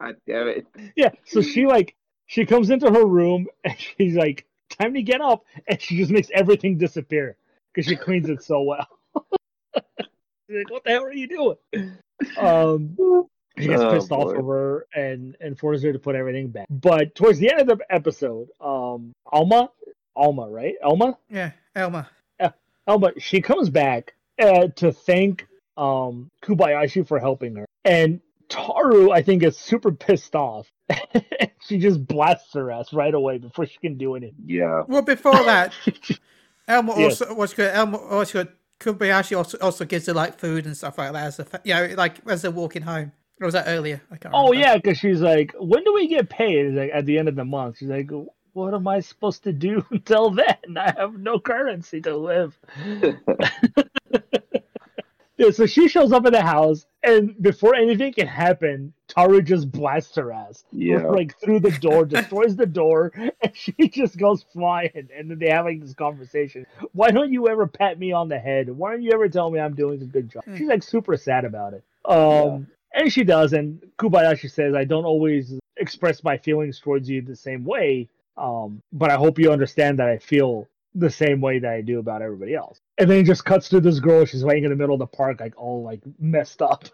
God damn it. Yeah, so she like she comes into her room and she's like, "Time to get up," and she just makes everything disappear because she cleans it so well. She's like, "What the hell are you doing?" Um, she gets Oh, pissed off boy. over her and and forces her to put everything back. But towards the end of the episode, um, Alma, Alma, right? Alma, Yeah, Elma. Alma, she comes back uh, to thank um Kobayashi for helping her, and Taru, I think, is super pissed off. she just blasts her ass right away before she can do anything. Yeah. Well, before that, Elma Yes. also what's good. Elma also good. Kobayashi also also gives her like food and stuff like that as a fa- you know like as they're walking home. Or was that earlier? I can't. Oh remember. yeah, because she's like, when do we get paid? It's like at the end of the month. She's like, what am I supposed to do until then? I have no currency to live. yeah, so she shows up in the house, and before anything can happen, Taru just blasts her ass. Yeah. like through the door, destroys the door, and she just goes flying. And then they have like this conversation. Why don't you ever pat me on the head? Why don't you ever tell me I'm doing a good job? She's like super sad about it. Um, and she does. And Kobayashi says, I don't always express my feelings towards you the same way. Um, but I hope you understand that I feel the same way that I do about everybody else. And then he just cuts to this girl. She's laying in the middle of the park, like all like messed up.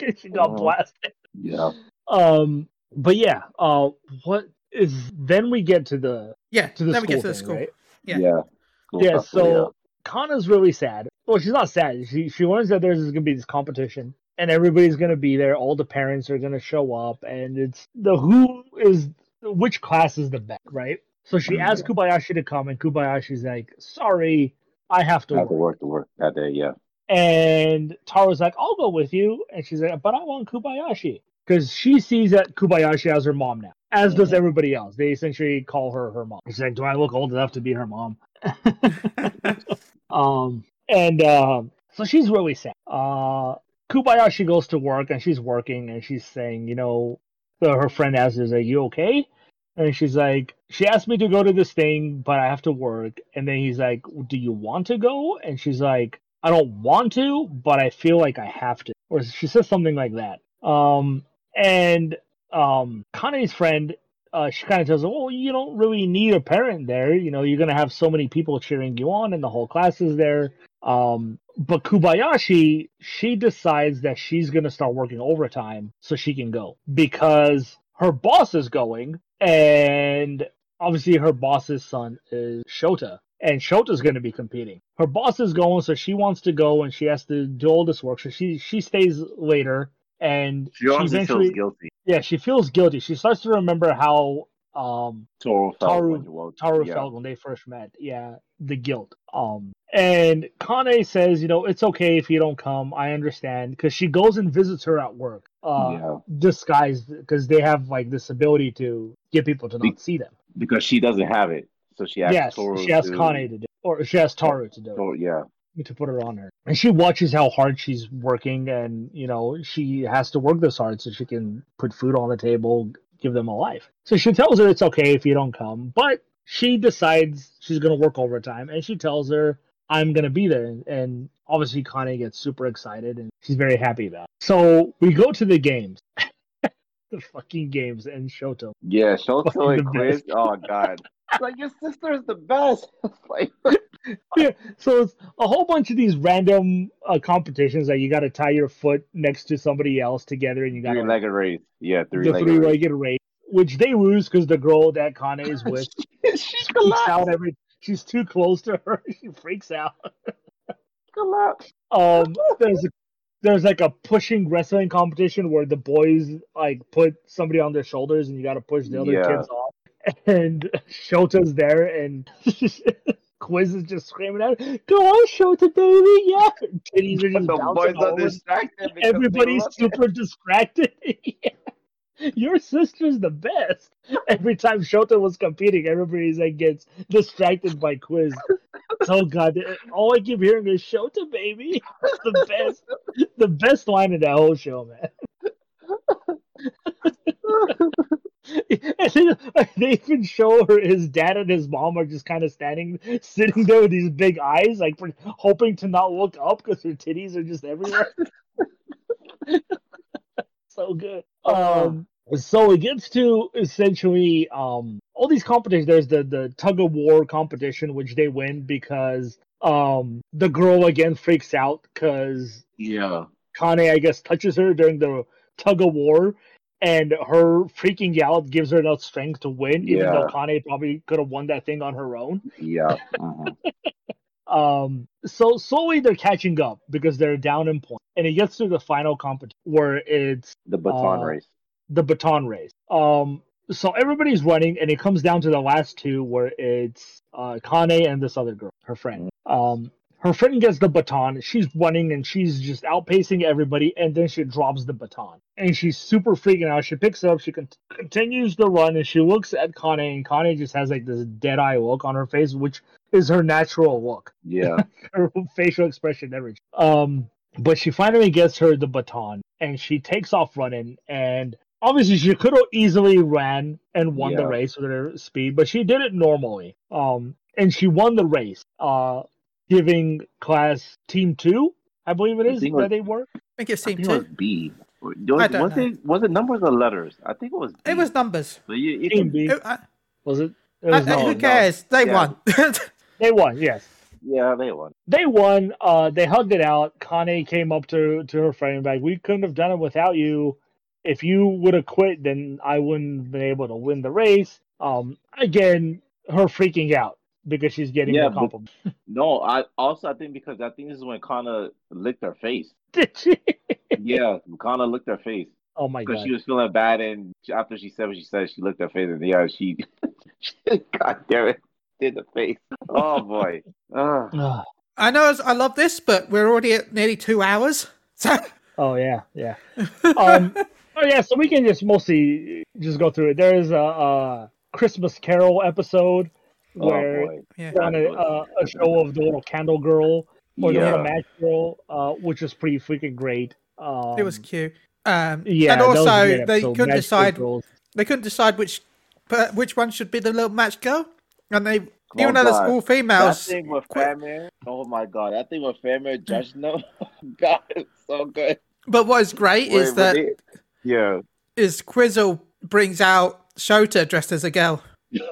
she got Uh-huh. blasted. Yeah. Um, but yeah, uh, what is then we get to the yeah. to the then school we get to the thing, school. right? Yeah. Yeah. Cool Yeah. stuff, So Kanna's really sad. Well, she's not sad. She she learns that there's gonna be this competition, and everybody's gonna be there. All the parents are gonna show up, and it's the who is which class is the best, right? So she Mhm. asks Kobayashi to come, and Kobayashi's like, "Sorry, I have to have to work." to work that day. Yeah. And Taro's like, I'll go with you. And she's like, but I want Kobayashi. Because she sees that Kobayashi as her mom now, as does Mhm. everybody else. They essentially call her her mom. She's like, do I look old enough to be her mom? um, and um, so she's really sad. Uh, Kobayashi goes to work and she's working and she's saying, you know, her friend asks "Is like, you okay? And she's like, she asked me to go to this thing, but I have to work. And then he's like, do you want to go? And she's like, I don't want to, but I feel like I have to. Or she says something like that. Um, and um, friend, uh, she kind of tells her, well, you don't really need a parent there. You know, you're going to have so many people cheering you on, and the whole class is there. Um, but Kobayashi, she decides that she's going to start working overtime so she can go because her boss is going, and obviously her boss's son is Shota, and Shota's going to be competing. Her boss is going, so she wants to go, and she has to do all this work. So she she stays later, and She honestly eventually, feels guilty. yeah, she feels guilty. She starts to remember how um Toru felt Taru- well, Taru yeah. felt when they first met. Yeah, the guilt. Um, and Kane says, you know, it's okay if you don't come. I understand because she goes and visits her at work, uh, yeah. disguised because they have like this ability to get people to Be- not see them. Because she doesn't have it, so she asked yes, Toru she asked to, Kane to do, or she asked Taru to do. it. Toru- yeah. to put it on her. And she watches how hard she's working, and you know she has to work this hard so she can put food on the table, give them a life. So she tells her it's okay if you don't come, but she decides she's gonna work overtime, and she tells her I'm gonna be there. And obviously, Connie gets super excited, and she's very happy about. It. So we go to the games. the fucking games and Shoto. Yeah, Shoto and Quiz. Oh god. Like your sister's the best. like yeah, so it's a whole bunch of these random uh, competitions that you got to tie your foot next to somebody else together, and you got three legged race. Yeah, three the three race. legged race, which they lose because the girl that Kane is with She's freaks out every. She's too close to her. She freaks out. collapsed. Um, there's a, there's like a pushing wrestling competition where the boys like put somebody on their shoulders and you got to push the other Yeah. kids off. And Shota's there and Quiz is just screaming at out, "Go on, Shota, baby! Yeah!" Titties are just The boys are distracted. Everybody's it. super distracted. Yeah. Your sister's the best. Every time Shota was competing, everybody's like gets distracted by Quiz. Oh god, all I keep hearing is Shota, baby. The best, the best line in that whole show, man. And they even show her his dad and his mom are just kind of standing, sitting there with these big eyes, like hoping to not look up because her titties are just everywhere. so good. Um, so it gets to essentially um all these competitions. There's the the tug of war competition, which they win because um the girl again freaks out because Yeah. Kane, I guess, touches her during the tug of war, and her freaking out gives her enough strength to win, even though Kane probably could have won that thing on her own. Yeah. mhm. Um, so slowly they're catching up because they're down in points, and it gets to the final competition where it's The baton Uh, race. the baton race. Um, so everybody's running, and it comes down to the last two, where it's uh, Kane and this other girl, her friend. Um, her friend gets the baton. She's running, and she's just outpacing everybody, and then she drops the baton, and she's super freaking out. She picks it up, she con- continues to run, and she looks at Kane, and Kane just has like this dead eye look on her face, which is her natural look Yeah. her facial expression everything. Um, but she finally gets her the baton and she takes off running. And obviously, she could have easily ran and won the race with her speed, but she did it normally. Um, and she won the race, uh, giving class team two, I believe it is I is think it that was- they were. I think it's I team think it was. B. Was, I don't was know. it was it numbers or letters? I think it was. B. It was numbers. But you, you Team can- B It- I- was it? It was I- no, who no. cares? They Yeah. won. They won, yes. yeah, they won. they won. Uh, they hugged it out. Kane came up to to her friend and like, "We couldn't have done it without you. If you would have quit, then I wouldn't have been able to win the race." Um, again, her freaking out because she's getting Yeah, but- compliment. No, I also I think because I think this is when Kanna licked her face. Did she? Yeah, Kanna licked her face Oh my god! because she was feeling bad, and after she said what she said, she licked her face, and yeah, she, God damn it, did the face. Oh boy. Ugh. Ugh. I know I love this, but we're already at nearly two hours. So oh yeah, yeah. Um, oh yeah. So we can just mostly just go through it. There is a, a Christmas Carol episode Oh where boy. yeah. they're on a, uh, a show of the little candle girl or the little match girl, uh, which is pretty freaking great. Um, it was cute. Um, Yeah, and that was a also they couldn't Match decide. girls. They couldn't decide which, but which one should be the little match girl, and they Oh, even though there's God. all That females. thing with quit- Fairmere, oh my god, that thing with Fairmere judging No, God, it's so good. But what is great Wait, is that they- yeah, is Quizzle brings out Shota dressed as a girl. Show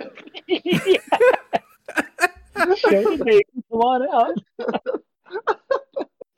the baby, come on out.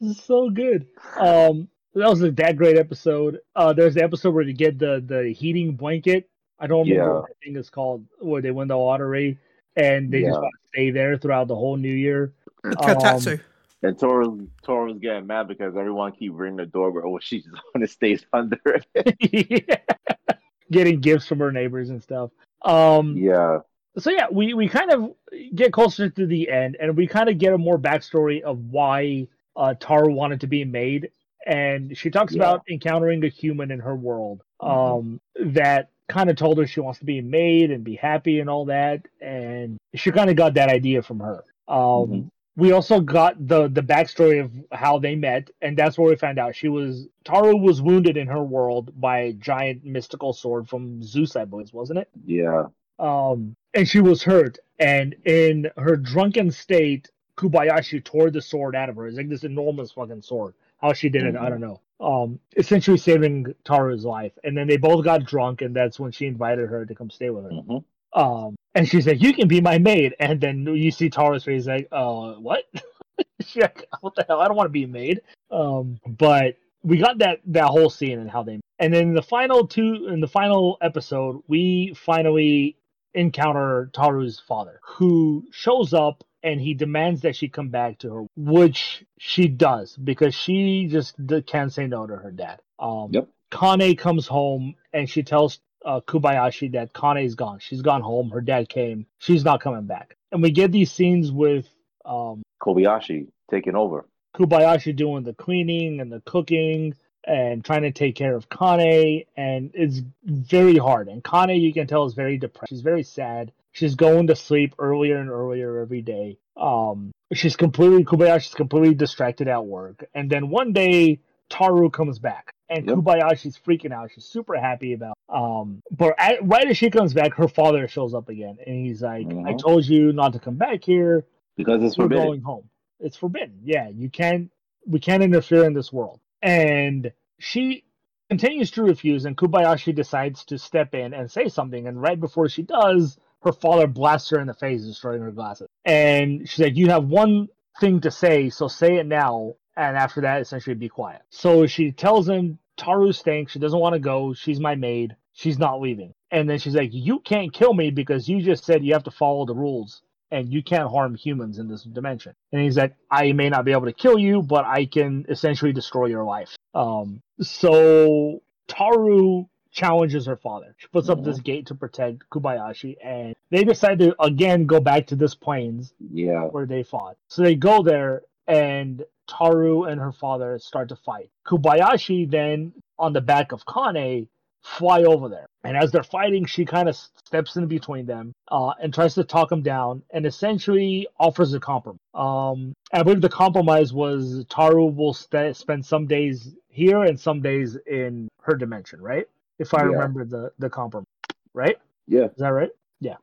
This is so good. Um, that was a that great episode. Uh, there's the episode where they get the the heating blanket. I don't remember Yeah. what the thing is called, where they win the lottery and they just want to stay there throughout the whole New Year. Kotatsu. and Toro Toro was getting mad because everyone keep ringing the doorbell. Well, she just want to stay under it. Getting gifts from her neighbors and stuff. Um, yeah, so yeah, we we kind of get closer to the end, and we kind of get a more backstory of why uh, Tara wanted to be made, and she talks Yeah. about encountering a human in her world Mhm. um, that kind of told her she wants to be made and be happy and all that, and she kind of got that idea from her. Um, Mhm. we also got the the backstory of how they met, and that's where we found out she was Taru was wounded in her world by a giant mystical sword from Zeus, I believe, wasn't it? Yeah. Um, and she was hurt, and in her drunken state, Kobayashi tore the sword out of her. It's like this enormous fucking sword. How she did it, I don't know. Um, essentially saving Taru's life, and then they both got drunk, and that's when she invited her to come stay with her. hmm Um, and she's like, "You can be my maid," and then you see Taru's face like, "Uh, what?" She's like, "What the hell? I don't want to be a maid." Um, but we got that that whole scene and how they, and then the final two in the final episode, we finally encounter Taru's father, who shows up and he demands that she come back to her, which she does because she just can't say no to her dad. Um, Yep. Kane comes home and she tells uh, Kobayashi that Kane's gone. She's gone home. Her dad came. She's not coming back. And we get these scenes with um, Kobayashi taking over. Kobayashi doing the cleaning and the cooking and trying to take care of Kane. And it's very hard. And Kane, you can tell, is very depressed. She's very sad. She's going to sleep earlier and earlier every day. Um, she's completely, Kobayashi's completely distracted at work. And then one day, Tohru comes back. And Yep. Kobayashi's freaking out. She's super happy about. Um, but at, right as she comes back, her father shows up again, and he's like, "I Mhm. told you not to come back here Because it's we're forbidden. going home. It's forbidden. Yeah, you can't. We can't interfere in this world. And she continues to refuse, and Kobayashi decides to step in and say something. And right before she does, her father blasts her in the face, destroying her glasses. And she's like, "You have one thing to say, so say it now." And after that, essentially, be quiet. So she tells him Tohru stinks. She doesn't want to go. She's my maid. She's not leaving. And then she's like, "You can't kill me because you just said you have to follow the rules." and you can't harm humans in this dimension. And he's like, I may not be able to kill you, but I can essentially destroy your life. Um, so Tohru challenges her father. She puts up this gate to protect Kobayashi, and they decide to again go back to this plains Yeah. where they fought. So they go there, and Tohru and her father start to fight. Kobayashi then, on the back of Kanna, fly over there. And as they're fighting, she kind of steps in between them uh, and tries to talk them down and essentially offers a compromise. Um, I believe the compromise was Tohru will st- spend some days here and some days in her dimension, right? If I Yeah. remember the, the compromise, right? Yeah. Is that right? Yeah.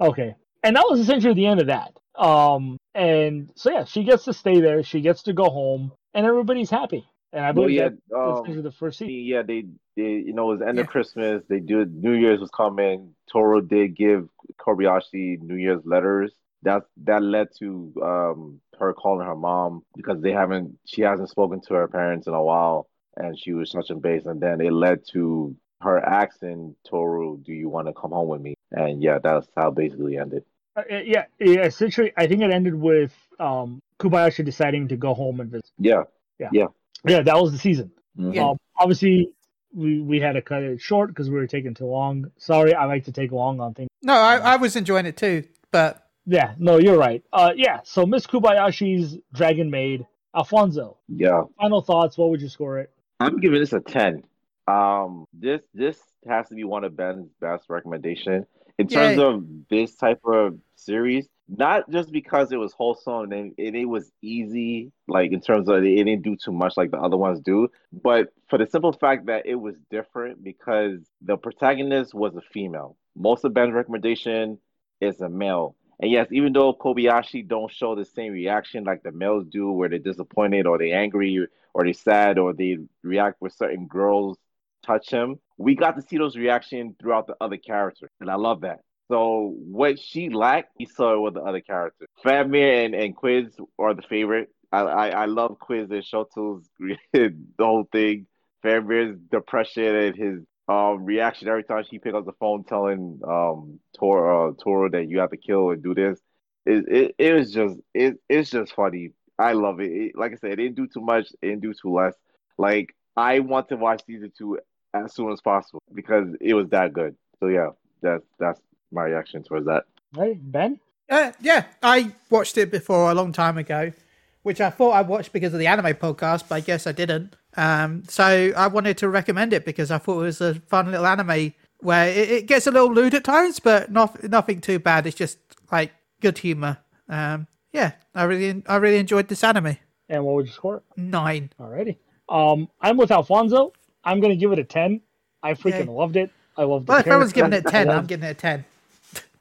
Okay. And that was essentially the end of that. Um, and so yeah, she gets to stay there. She gets to go home, and everybody's happy. And I Well, believe yeah. that that's Um, the first season. yeah, they, they, you know, it was end Yeah. of Christmas. They do New Year's was coming. Tohru did give Kobayashi New Year's letters. That that led to um her calling her mom because they haven't, she hasn't spoken to her parents in a while, and she was touching base. And then it led to her asking Tohru, "Do you want to come home with me?" And yeah, that's how it basically ended. Uh, yeah, yeah, essentially, I think it ended with um, Kobayashi deciding to go home and visit. Yeah. Yeah, yeah, yeah. that was the season. Mhm. Yeah. Um, obviously, we we had to cut it short because we were taking too long. Sorry, I like to take long on things. No, I, I was enjoying it too, but Yeah, no, you're right. Uh, yeah. So Miss Kobayashi's Dragon Maid, Alfonso. Yeah. Final thoughts? What would you score it? I'm giving this a 10. Um, this this has to be one of Ben's best recommendation in terms Yay. of this type of series. Not just because it was wholesome and it, it was easy, like in terms of it didn't do too much like the other ones do, but for the simple fact that it was different because the protagonist was a female. Most of Ben's recommendation is a male. And yes, even though Kobayashi don't show the same reaction like the males do, where they're disappointed or they're angry or they're sad or they react with certain girls touch him, we got to see those reactions throughout the other characters, and I love that. So what she lacked, he saw it with the other characters. Fafnir and, and Quiz are the favorite. I, I, I love Quiz and Shoto's the whole thing. Fafnir's depression and his um reaction every time she picked up the phone telling um Tohru uh, Tohru that you have to kill and do this. It it, it was just it it's just funny. I love it. it. Like I said, it didn't do too much, it didn't do too less. Like I want to watch season two as soon as possible because it was that good. So yeah, that's that's my reaction towards that. Right, Ben. uh, yeah, I watched it before a long time ago, which I thought I watched because of the anime podcast, but I guess I didn't. Um, so I wanted to recommend it because I thought it was a fun little anime where it, it gets a little lewd at times, but not nothing too bad. It's just like good humor. Um, Yeah, I really, I really enjoyed this anime. And what would you score? Nine. Alrighty. Um, I'm with Alfonso. I'm gonna give it a ten. I freaking Yay. loved it. I love the Well, if everyone's giving it ten, I'm giving it a ten.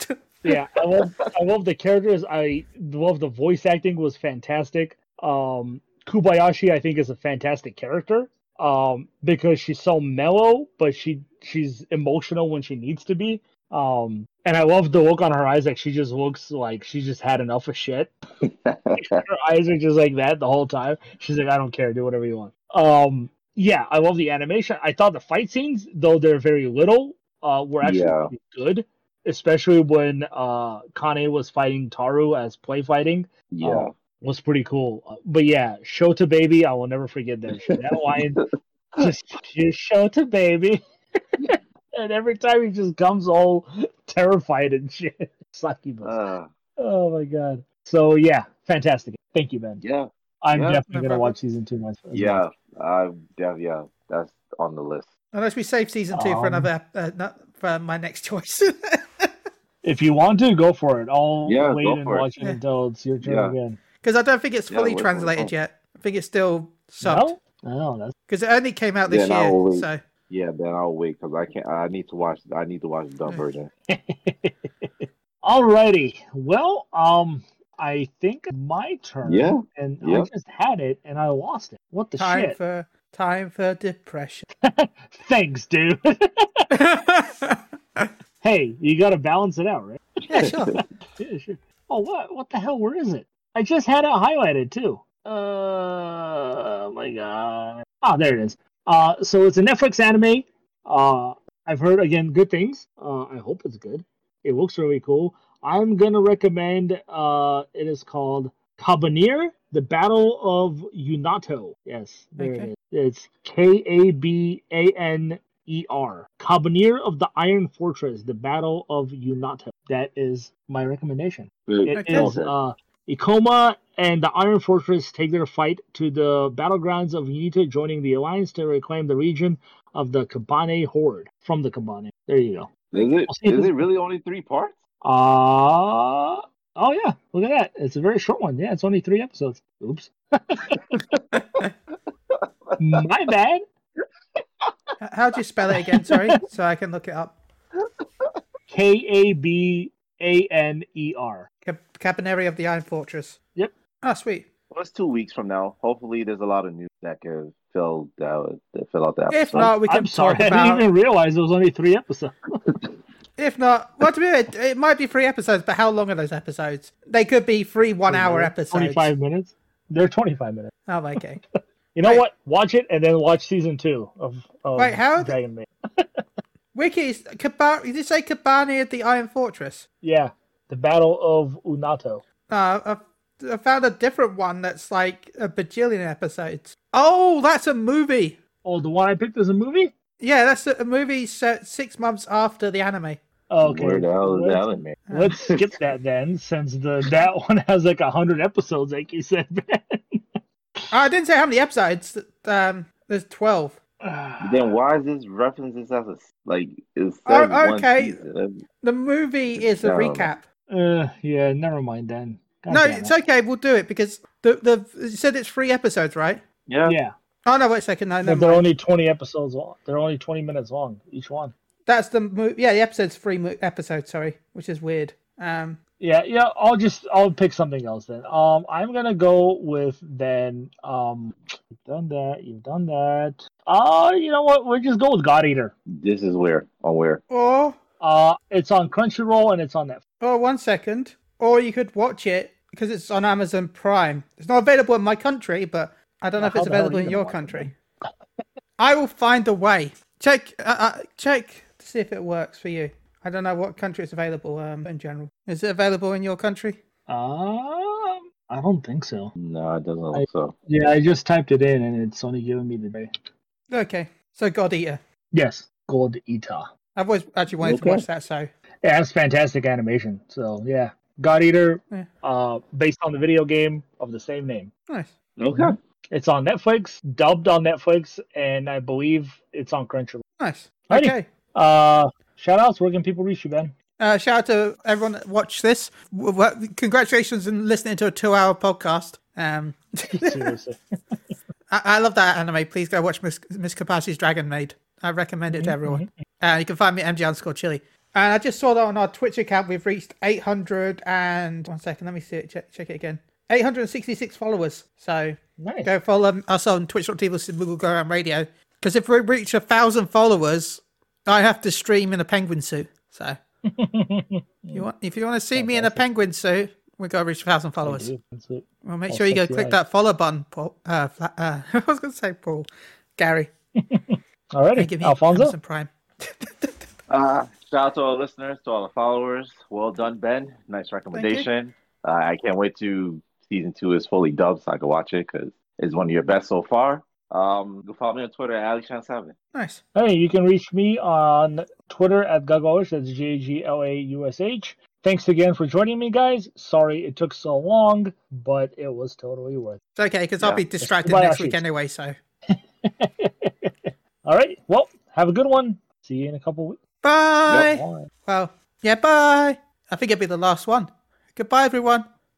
yeah, I love I love the characters. I love the voice acting was fantastic. Um, Kobayashi, I think, is a fantastic character. Um, because she's so mellow, but she she's emotional when she needs to be. Um, and I love the look on her eyes, like she just looks like she just had enough of shit. her eyes are just like that the whole time. She's like, I don't care, do whatever you want. Um, yeah, I love the animation. I thought the fight scenes, though they're very little, uh, were actually Yeah. good. Especially when uh Kanna was fighting Tohru as play fighting, yeah. Oh, was pretty cool. Uh, But yeah, Shota Baby, I will never forget that shit. That line, just just Shota Baby. and every time he just comes all terrified and shit. Succubus. Uh, Oh my god. So yeah, fantastic. Thank you, Ben. yeah. I'm Yeah, definitely gonna problem. watch season two myself. Yeah. I yeah, yeah. That's on the list. Unless we save season two for Um, another, uh, not for my next choice. If you want to, go for it. I'll Yeah, wait and for it. watch it Yeah. until it's your turn Yeah. again. Because I don't think it's Yeah, fully wait for it. translated yet. I think it's still subbed. No? No, Because it only came out this Then year. So Yeah, then I'll wait because I can't. I need to watch. I need to watch the dub Yeah. version. Alrighty. Well, um, I think my turn. Yeah, And I just had it and I lost it. What the time shit? for time for depression. Thanks, dude. hey, you gotta balance it out, right? yeah, sure. Yeah, sure. Oh, what? What the hell? Where is it? I just had it highlighted too. Uh, oh my god. Ah, there it is. Uh, so it's a Netflix anime. Uh, I've heard again good things. Uh, I hope it's good. It looks really cool. I'm gonna recommend. Uh, it is called Kabaneri: The Battle of Unato. Yes, there Okay. it is. It's K A B A N E R. Kabaneri of the Iron Fortress: The Battle of Unato. That is my recommendation. It Okay. is uh, Ikoma and the Iron Fortress take their fight to the battlegrounds of Unato, joining the alliance to reclaim the region of the Kabane Horde from the Kabane. There you go. Is it? I'll Is it's- it really only three parts? Uh oh yeah, look at that. It's a very short one. Yeah, it's only three episodes. Oops. My bad. How'd you spell it again? Sorry, so I can look it up. K A B A N E R. Cap- Kabaneri of the Iron Fortress. Yep. Ah, sweet. Well, it's two weeks from now. Hopefully, there's a lot of news that can fill that that fill out that. If not, we can I'm sorry, talk I didn't even realize it was only three episodes. If not, well, to be it, it might be three episodes, but how long are those episodes? They could be three one-hour episodes. Twenty-five minutes. They're twenty-five minutes. Oh, okay. You know Wait. what? Watch it and then watch season two of, of Wait, how- Dragon Maid. Wiki, Kaba- did you say Kabani at the Iron Fortress? Yeah, the Battle of Unato. Uh, I've, I found a different one that's like a bajillion episodes. Oh, that's a movie. Oh, the one I picked as a movie. Yeah, that's a, a movie set six months after the anime. Oh, okay. Where the hell is Let's- that, man? Let's skip that then, since the that one has like a hundred episodes, like you said. man. I didn't say how many episodes. Um, there's twelve. Then why is this reference this as a s- like? It's Oh, okay. season. The movie is a recap. uh, yeah, never mind then. God no, it's it. okay. We'll do it because the the you said it's three episodes, right? Yeah. Yeah, Oh no, wait a second. No, but never they're mind. only twenty episodes long. They're only twenty minutes long each one. That's the mo- yeah. The episode's three mo- episodes. Sorry, which is weird. Um, Yeah, yeah. I'll just I'll pick something else then. Um, I'm gonna go with then. Um, you've done that. You've done that. Uh, you know what? We'll just go with God Eater. This is where on where. or Uh, it's on Crunchyroll and it's on Netflix. or one second, or you could watch it because it's on Amazon Prime. It's not available in my country, but I don't know if it's the hell are available you in gonna your country. I will find a way. Check, uh, uh, check to see if it works for you. I don't know what country it's available um, in general. Is it available in your country? Um, I don't think so. No, it doesn't I- look so. Yeah, I just typed it in and it's only giving me the day. Okay, so God Eater. Yes, God Eater. I've always actually wanted Okay. to watch that. So Yeah, it's fantastic animation. So yeah, God Eater, Yeah. uh, based on the video game of the same name. nice. Okay. It's on Netflix, dubbed on Netflix, and I believe it's on Crunchyroll. Nice. Alrighty. Okay. Uh, shout outs. Where can people reach you, Ben? Uh, shout out to everyone that watched this. W- w- Congratulations on listening to a two-hour podcast. Um, I-, I love that anime. Please go watch Miss, Miss Kobayashi's Dragon Maid. I recommend it to everyone. Uh, you can find me at MG underscore chili. And I just saw that on our Twitch account, we've reached 800 and one second, let me see it, check, check it again. 866 followers. So Nice. go follow us on twitch.tv Google Go Around Radio. Because if we reach a thousand followers, I have to stream in a penguin suit. So you want, if you want to see me in a penguin suit, we got to reach a thousand followers. Well, make sure you go click that follow button, Paul. Uh, fla- uh, I was going to say Paul. Gary. Alrighty, Give me Alfonso. Amazon Prime. Uh, shout out to all the listeners, to all the followers. Well done, Ben. Nice recommendation. Uh, I can't wait to season two is fully dubbed so I can watch it because it's one of your best so far. Um, go follow me on Twitter at AliShan7. Nice. Hey, you can reach me on Twitter at Gagaush. That's G G L A U S H. Thanks again for joining me, guys. Sorry it took so long, but it was totally worth It's okay because I'll be distracted Goodbye, next week anyway. So. All right. Well, have a good one. See you in a couple weeks. bye. Bye. Well, yeah, bye. I think it'll be the last one. Goodbye, everyone.